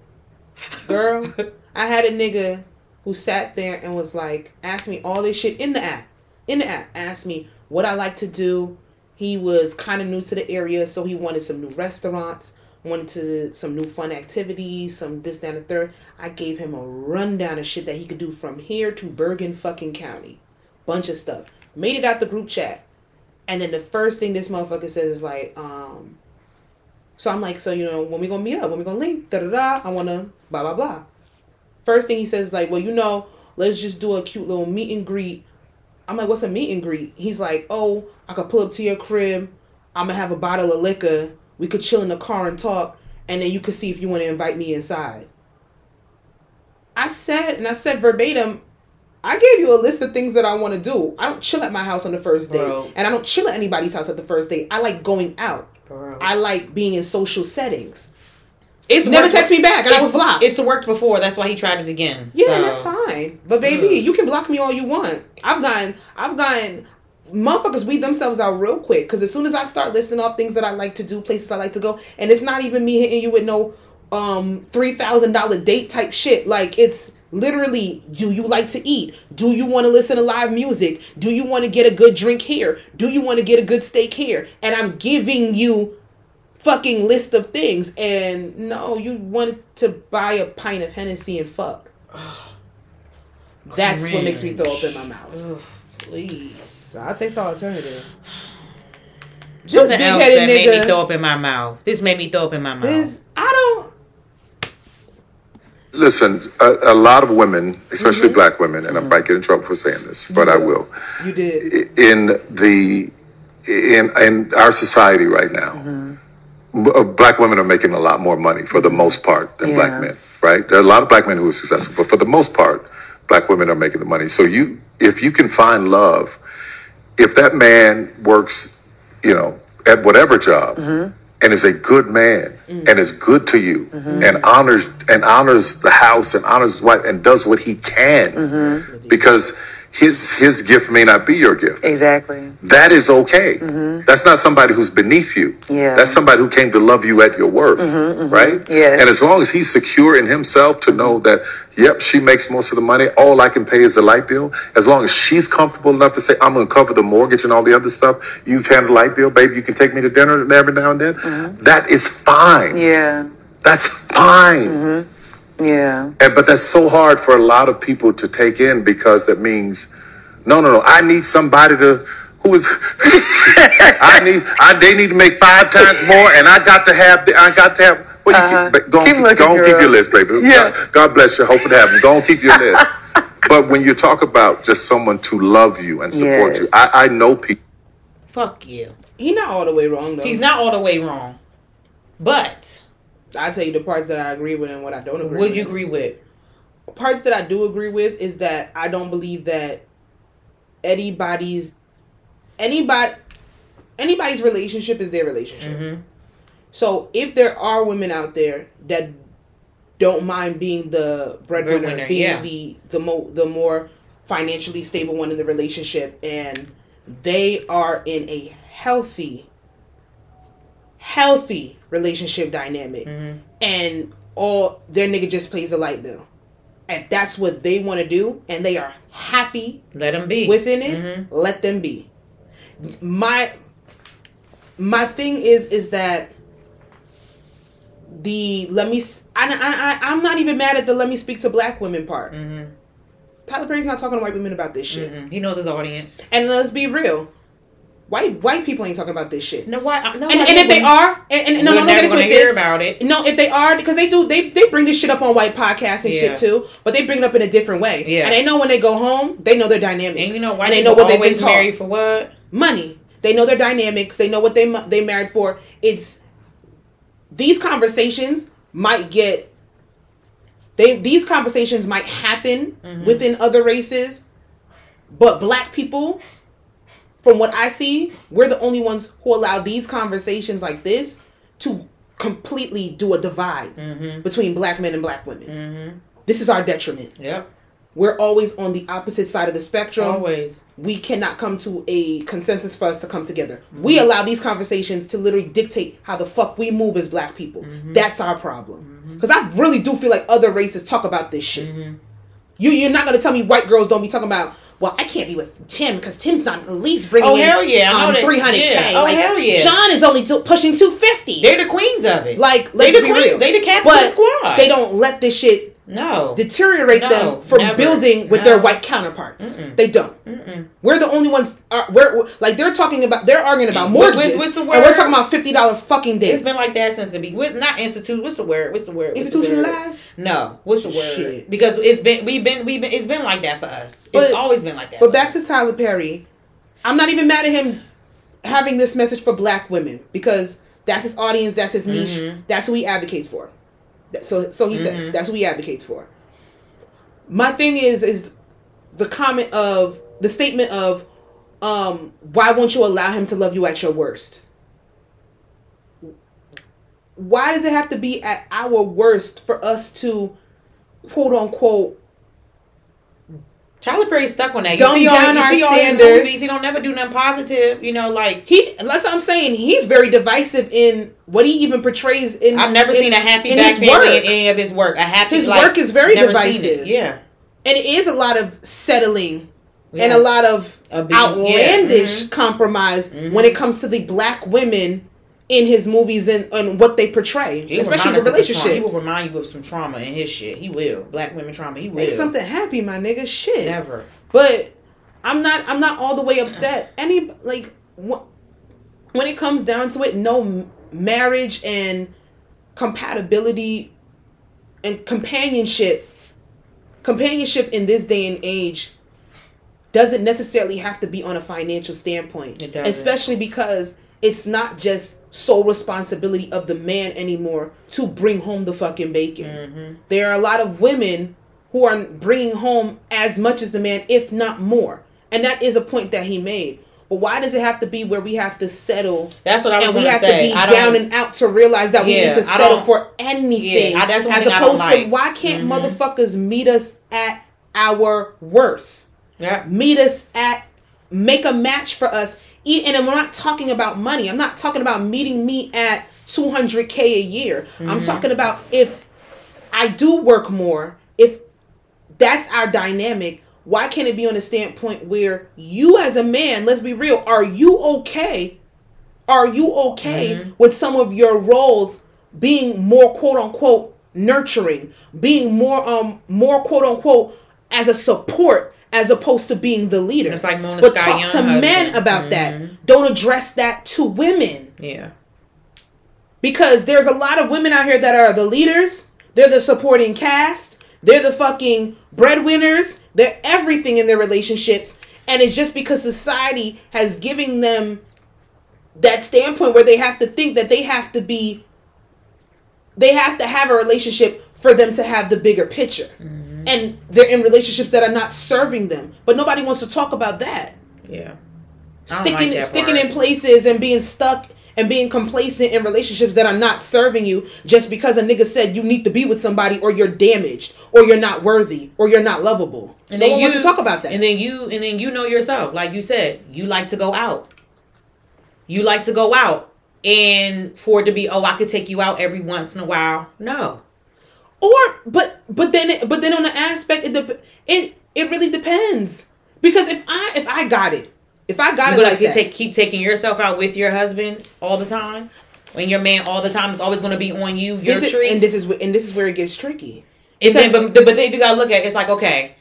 Girl, I had a nigga who sat there and was like, asked me all this shit in the app. In the app, asked me what I like to do. He was kind of new to the area, so he wanted some new restaurants, wanted to some new fun activities, some this, that, and third. I gave him a rundown of shit that he could do from here to Bergen fucking County. Bunch of stuff. Made it out the group chat. And then the first thing this motherfucker says is like, um, so I'm like, so you know, when we gonna meet up, when we gonna link, da da da. I wanna blah blah blah. First thing he says is like, well, you know, let's just do a cute little meet and greet. I'm like, what's a meet and greet? He's like, oh, I could pull up to your crib. I'm gonna have a bottle of liquor. We could chill in the car and talk, and then you could see if you want to invite me inside. I said, and I said verbatim, I gave you a list of things that I want to do. I don't chill at my house on the first date, Bro. and I don't chill at anybody's house at the first date. I like going out. Bro. I like being in social settings. It's Never text me back, and I was blocked. It's worked before. That's why he tried it again. Yeah, So- that's fine. But baby, mm. you can block me all you want. I've gotten, I've gotten, motherfuckers weed themselves out real quick. Because as soon as I start listing off things that I like to do, places I like to go, and it's not even me hitting you with no um three thousand dollar date type shit. Like it's literally, do you like to eat? Do you want to listen to live music? Do you want to get a good drink here? Do you want to get a good steak here? And I'm giving you fucking list of things and no you wanted to buy a pint of hennessy and fuck that's what makes me throw up in my mouth Ugh, please. So i'll take the alternative just Something else big-headed that made me throw up in my mouth. This made me throw up in my mouth. this i don't Listen, a, a lot of women, especially Mm-hmm. black women, and I might get in trouble for saying this, but I will. you did In the in in our society right now, Mm-hmm. b- uh, black women are making a lot more money for the most part than Yeah. black men. Right? There are a lot of black men who are successful, but for the most part, black women are making the money. So you, if you can find love, if that man works, you know, at whatever job mm-hmm. and is a good man mm. and is good to you mm-hmm. and honors and honors the house and honors his wife and does what he can mm-hmm. because his his gift may not be your gift. Exactly. That is okay. Mm-hmm. That's not somebody who's beneath you. Yeah. That's somebody who came to love you at your worth, mm-hmm, mm-hmm. right? Yes. And as long as he's secure in himself to know that, yep, she makes most of the money. All I can pay is the light bill. As long as she's comfortable enough to say, I'm going to cover the mortgage and all the other stuff. You've handled the light bill, baby. You can take me to dinner every now and then. That is fine. Yeah. That's fine. Yeah. And, but that's so hard for a lot of people to take in because that means, no, no, no. I need somebody to who is. I need. I they need to make five times more, and I got to have. The, I got to have. Well, you Uh-huh. keep, go on, Keep keep, looking, go on keep your list, baby. Yeah. God, God bless you. Hope it happens. Go on, keep your list. but when you talk about just someone to love you and support Yes. you, I, I know people. Fuck you. He's not all the way wrong though. He's not all the way wrong. But I tell you the parts that I agree with and what I don't agree. with. do you agree with? parts that I do agree with is that I don't believe that anybody's anybody anybody's relationship is their relationship. Mm-hmm. So if there are women out there that don't mind being the breadwinner, Breadwinner, being yeah. the the mo the more financially stable one in the relationship, and they are in a healthy, healthy relationship dynamic, Mm-hmm. and all their nigga just pays the light bill, and that's what they want to do, and they are happy Let them be within it, Mhm. let them be. My my thing is is that the let me I I I'm not even mad at the let me speak to black women part. Mhm. Tyler Perry's not talking to white women about this shit. Mhm. He knows his audience. And let's be real, white white people ain't talking about this shit. No, why? No, and, and if they are, and, and no, we're no, don't get it twisted. hear about it. No, if they are, because they do, they they bring this shit up on white podcasts and Yeah. shit too, but they bring it up in a different way. Yeah. and they know when they go home, they know their dynamics, And you know, why? and they know what they've been always taught. married for what? money. They know their dynamics. They know what they mu- they married for. It's these conversations might get they these conversations might happen Mm-hmm. within other races, but black people, from what I see, we're the only ones who allow these conversations like this to completely do a divide Mm-hmm. between black men and black women. Mm-hmm. This is our detriment. Yep, We're always on the opposite side of the spectrum always. we cannot come to a consensus for us to come together. We mm-hmm. allow these conversations to literally dictate how the fuck we move as black people. Mm-hmm. That's our problem. Because I really do feel like other races talk about this shit. You you're not gonna tell me white girls don't be talking about. Well, I can't be with Tim because Tim's not at least bringing Oh, in hell yeah, I um, 300k. Yeah. Oh, like, hell yeah. John is only do- pushing 250. They're the queens of it. like they let's the be queens. real. They the captain of the squad. they don't let this shit No. deteriorate No, them from never. building with No. their white counterparts. They don't. We're the only ones. Are, we're like they're talking about. They're arguing about mortgages, what's- what's the and we're talking about fifty dollar fucking days. It's been like that since the beginning. Not institute. What's the word? What's the word? What's the word? institutionalized. No. What's the word? Shit. Because it's been we've been we've been it's been like that for us. But- it's always been like that. But back us. to Tyler Perry, I'm not even mad at him having this message for black women because that's his audience, that's his niche, Mm-hmm. that's who he advocates for. So so he says that's what he advocates for. My thing is is the comment of the statement of um why won't you allow him to love you at your worst? Why does it have to be at our worst for us to quote unquote Tyler Perry's stuck on that. You Dumb see all, down you our see all standards. movies. He don't never do nothing positive. You know, like he that's what I'm saying. He's very divisive in what he even portrays in I've never in- seen a happy black family work. in any of his work. A happy His like, work is very never seen it. divisive. Yeah. and it is a lot of settling and a lot of A big- outlandish yeah, mhm. compromise when it comes to the black women in his movies and, and what they portray, He especially the the. He will remind you of some trauma in his shit. He will. Black women trauma. He will. Make something happy, my nigga. Shit. Never. But I'm not. I'm not all the way upset. Any like wh- when it comes down to it, no m- marriage and compatibility and companionship. Companionship in this day and age doesn't necessarily have to be on a financial standpoint. Especially because it's not just sole responsibility of the man anymore to bring home the fucking bacon. Mm-hmm. There are a lot of women who are bringing home as much as the man, if not more. And that is a point that he made. But why does it have to be where we have to settle That's what I was and we have say. to be down and out to realize that we need to settle for anything? Yeah, I- that's as thing I don't opposed like. to why can't Mhm. motherfuckers meet us at our worth? Yeah. Meet us at make a match for us. And I'm not talking about money. I'm not talking about meeting me at 200k a year. I'm Mm-hmm. talking about if I do work more, if that's our dynamic, why can't it be on a standpoint where you as a man, let's be real, are you okay? Are you okay Mm-hmm. with some of your roles being more quote unquote nurturing, being more um more quote unquote as a support as opposed to being the leader. It's like Mona but Scott talk Young to men husband. about mm-hmm. that. Don't address that to women Yeah. because there's a lot of women out here that are the leaders. They're the supporting cast. They're the fucking breadwinners. They're everything in their relationships, and it's just because society has given them that standpoint where they have to think that they have to be they have to have a relationship for them to have the bigger picture mm-hmm. And they're in relationships that are not serving them but nobody wants to talk about that Yeah. Sticking like sticking part. in places and being stuck and being complacent in relationships that are not serving you just because a nigga said you need to be with somebody or you're damaged or you're not worthy or you're not lovable And no then you talk about that And then you and then you know yourself, like you said, you like to go out. You like to go out. And for it to be, oh, I could take you out every once in a while. No. Or but but then it, but then on the aspect it dep- it it really depends because if I if I got it if I got You it like that, take, keep taking yourself out with your husband all the time? When your man all the time is always gonna be on you, your is, tree. and this is and this is where it gets tricky. And then, Because- but, but then if you gotta look at it, it's like, okay,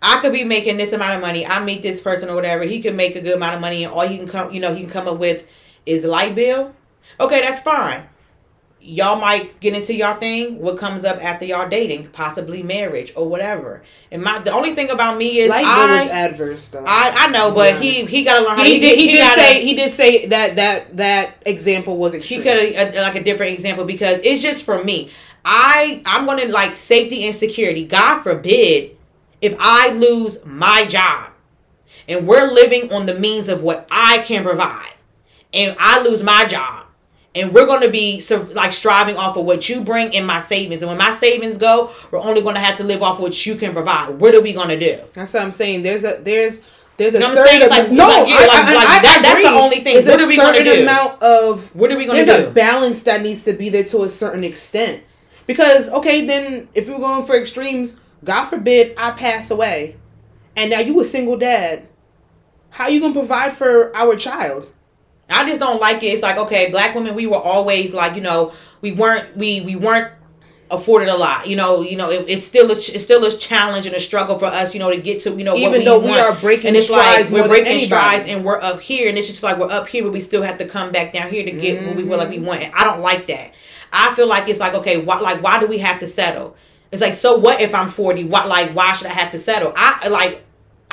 I could be making this amount of money. I meet this person or whatever. He could make a good amount of money, and all he can come, you know, he can come up with is the light bill. Okay, that's fine. Y'all might get into y'all thing. What comes up after y'all dating, possibly marriage or whatever. And my the only thing about me is Light I, was adverse though. I I know, but he he got along learn how he, did he, did gotta- say he did say that that that example was he extreme. could have uh, like a different example because it's just for me i i'm gonna like safety and security god forbid if i lose my job and we're living on the means of what i can provide and i lose my job and we're going to be like striving off of what you bring in my savings and when my savings go we're only going to have to live off what you can provide what are we going to do That's what I'm saying. There's a there's there's a You know certain saying? It's like- no, like, yeah, I- like- I- like I that- that's the only thing. There's What a are we gonna do? amount of What are we gonna there's do? a balance that needs to be there to a certain extent. Because okay, then if you're going for extremes, God forbid I pass away, and now you a single dad, how you gonna provide for our child? I just don't like it. It's like okay, black women, we were always like you know we weren't we we weren't afforded a lot. You know, you know it, it's still a ch- it's still a challenge and a struggle for us. You know to get to you know Even we though we want. are breaking and it's strides like we're breaking strides and we're up here and it's just like we're up here but we still have to come back down here to get what we feel like we mm-hmm. want. And I don't like that. I feel like it's like okay, why like why do we have to settle? It's like so what if I'm 40? Why like why should I have to settle? I like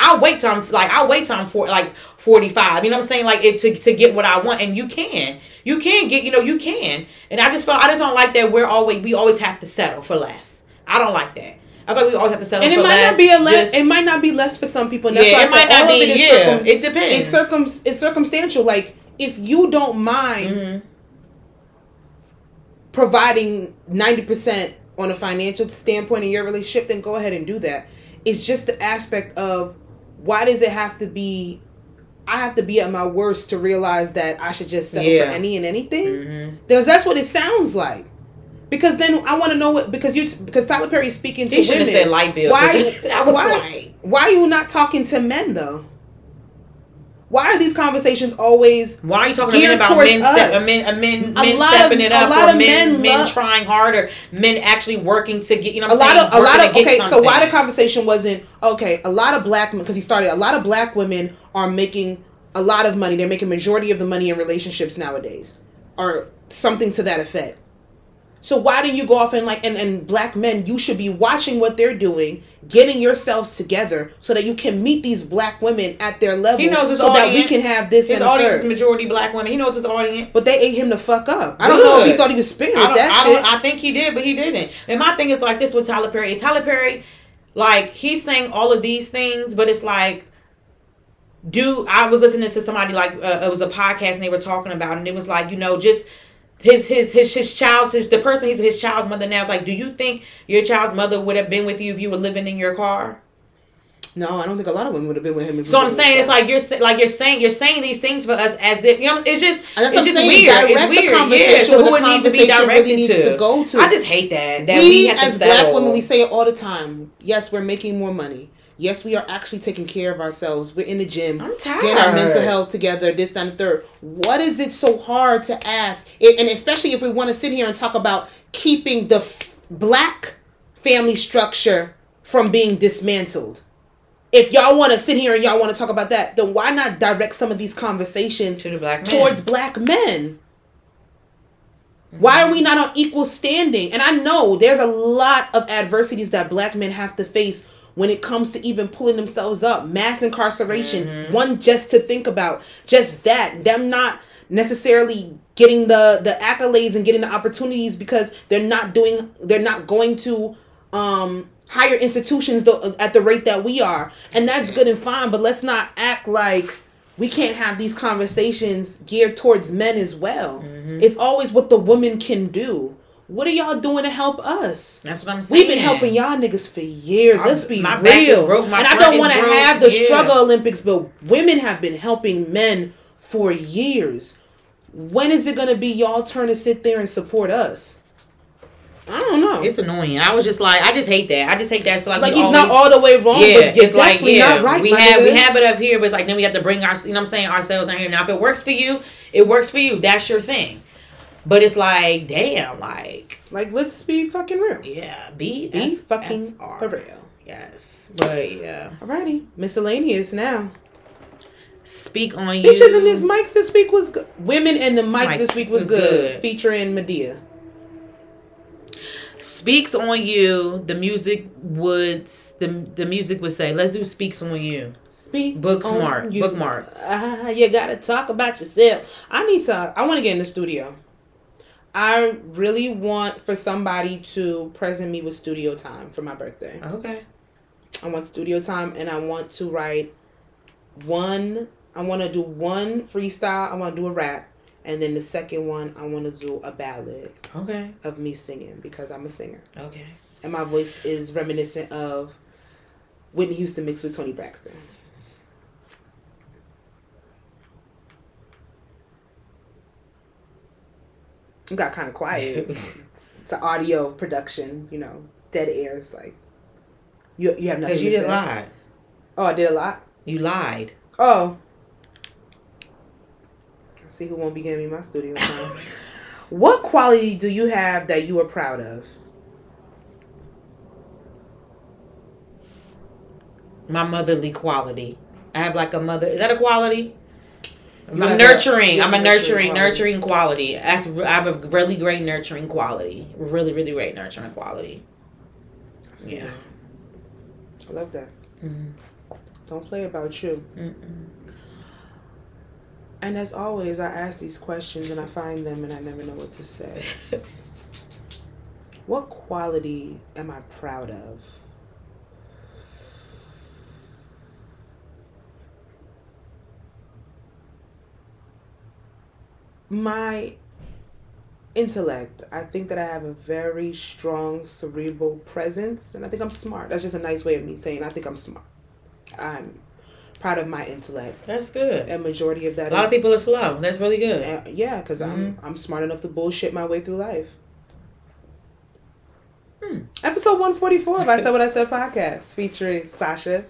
I'll wait till I'm like I'll wait till I'm for like 45. You know what I'm saying? Like if to, to get what I want and you can. You can get, you know, you can. And I just felt I just don't like that we're always we always have to settle for less. I don't like that. I feel like we always have to settle And it might less. not be a less. just- It might not be less for some people. And that's Yeah, why it might not be, it yeah, circum- it depends. It's circum. It's circumstantial. Like if you don't mind Mm-hmm. providing ninety percent on a financial standpoint in your relationship, then go ahead and do that. It's just the aspect of why does it have to be? I have to be at my worst to realize that I should just settle Yeah. for any and anything. Mm-hmm. Because that's what it sounds like. Because then I want to know what because you because Tyler Perry's speaking to He should women. have said light bill. Why? 'cause That was why, like why are you not talking to men though? Why are these conversations always? Why are you talking men about men, step, uh, men, men, men stepping of- it a up, lot or of men, men love- trying harder, men actually working to get, you know, A what I'm lot saying? of a lot of okay. So why the conversation wasn't okay? A lot of black men because he started. A lot of black women are making a lot of money. They're making majority of the money in relationships nowadays, or something to that effect. So why do you go off and like and, and black men, you should be watching what they're doing, getting yourselves together so that you can meet these black women at their level. He knows his so audience. that we can have this His and audience third. is majority black women. He knows his audience. But they ate him the fuck up. I don't know if he thought he was spitting I with don't, that I, shit. don't, I think he did, but he didn't. And my thing is like this with Tyler Perry. Tyler Perry, like he's saying all of these things, but it's like, do I was listening to somebody like uh, it was a podcast and they were talking about, it, and it was like you know just. His his his his child's his the person he's his child's mother now is like, do you think your child's mother would have been with you if you were living in your car? no, I don't think a lot of women would have been with him. If So I'm saying it's like you're like you're saying you're saying these things for us as if you know it's just it's just saying, weird. It's weird. Yeah. So who it needs to be directed really to. to go to. I just hate that that we, we, have to as black women, we say it all the time. Yes, we're making more money. Yes, we are actually taking care of ourselves. We're in the gym, I'm getting our mental health together. This, that, and the third. What is it so hard to ask? It, and especially if we want to sit here and talk about keeping the f- black family structure from being dismantled. If y'all want to sit here and y'all want to talk about that, then why not direct some of these conversations To the black men. towards black men? Why are we not on equal standing? And I know there's a lot of adversities that black men have to face when it comes to even pulling themselves up. Mass incarceration, one just to think about, just that, them not necessarily getting the the accolades and getting the opportunities because they're not doing they're not going to um higher institutions the, at the rate that we are. And that's good and fine, but let's not act like we can't have these conversations geared towards men as well. It's always what the woman can do. What are y'all doing to help us? That's what I'm saying. We've been helping y'all niggas for years. Let's be my back is real. broke, my and I don't want to have the yeah. struggle Olympics, but women have been helping men for years. When is it going to be y'all turn to sit there and support us? I don't know. It's annoying. I was just like, I just hate that. I just hate that. I feel like, like he's always, not all the way wrong, Yeah, but it's like yeah, not right. we have we have it up here, but it's like then we have to bring our, you know, what I'm saying ourselves down here. Now, if it works for you, it works for you. That's your thing. But it's like, damn, like, Like, let's be fucking real. yeah, be Be F- fucking FR. for real. Yes, but yeah, Alrighty, miscellaneous now. speak on you. Bitches and this mics this week was good. Women and the mics Mics this week was was good. good. Featuring Madea. speaks on you. The music would the the music would say, let's do speaks on you. Speak Bookmark- bookmark. bookmarks. Ah, you gotta talk about yourself. I need to. I want to get in the studio. I really want for somebody to present me with studio time for my birthday. Okay. I want studio time, and I want to write one. I want to do one freestyle. I want to do a rap, and then the second one, I want to do a ballad Okay. of me singing because I'm a singer, Okay. and my voice is reminiscent of Whitney Houston mixed with Toni Braxton. It got kind of quiet. It's, it's an audio production, you know, dead air. It's like you you have nothing Because you to did say. lie. Oh, I did a lot. You lied. Oh. Let's see who won't be giving me my studio time. what quality do you have that you are proud of? My motherly quality. I have like a mother. Is that a quality? I'm nurturing. I'm a nurturing nurturing, quality. That's I have a really great nurturing quality. Really, really great nurturing quality. Yeah. I love that. Mhm. Don't play about you. Mm-mm. And as always, I ask these questions and I find them and I never know what to say. what quality am I proud of? My intellect. I think that I have a very strong cerebral presence and I think I'm smart. That's just a nice way of me saying I think I'm smart. I'm proud of my intellect. That's good. A majority of that A lot of people are slow. That's really good. uh, yeah, because I'm I'm smart enough to bullshit my way through life. Hmm. Episode one forty four of I Said What I Said podcast featuring Sasha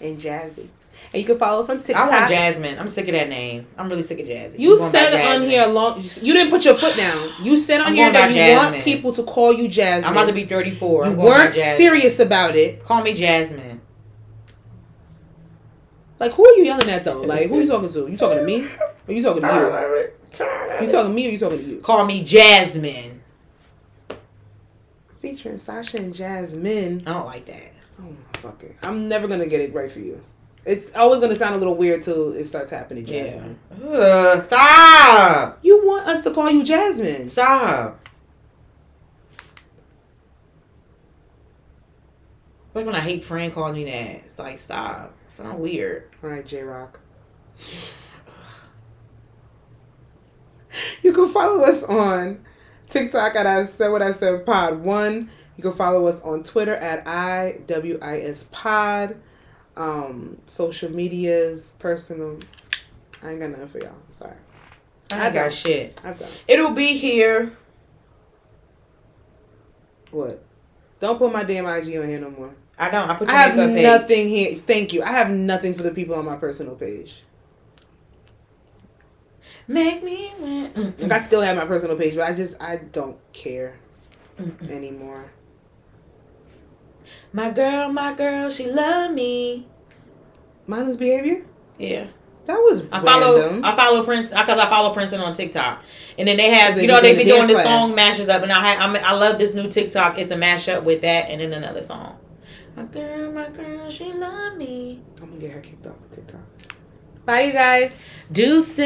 and Jazzy, and you can follow us on TikTok. I want Jasmine. I'm sick of that name. I'm really sick of Jasmine. You I'm going by said on here long. You didn't put your foot down. You said on I'm here going that by you want people to call you Jasmine. I'm about to be 34. You I'm weren't serious about it. Call me Jasmine. Like who are you yelling at though? Like who are you talking to? You talking to me? Or you talking to you? You talking to me or you talking to you? Call me Jasmine. Featuring Sasha and Jasmine. I don't like that. Oh my fucking! I'm never gonna get it right for you. It's always gonna sound a little weird till it starts happening, Yeah. Jasmine. Ugh, stop. You want us to call you Jasmine? Stop. Like when I hate friend calls me that. It's like stop. It's not weird. All right, J Rock. You can follow us on TikTok at I Said What I Said Pod One. You can follow us on Twitter at IWIS Pod. Um, social medias, personal. I ain't got nothing for y'all. I'm sorry. I, I got shit. I don't. It'll be here. What? Don't put my damn IG on here no more. I don't. I put I have page. nothing here. Thank you. I have nothing for the people on my personal page. Make me win. Like I still have my personal page, but I just I don't care anymore. My girl, my girl, she love me. Mindless behavior. Yeah. That was I follow random. I follow Prince because I follow Princeton on TikTok, and then they have you know they be doing the song mashes up, and I ha- I, mean, I love this new TikTok. It's a mashup with that and then another song. My girl, my girl, she love me. I'm gonna get her kicked off of TikTok. Bye, you guys. Deuces.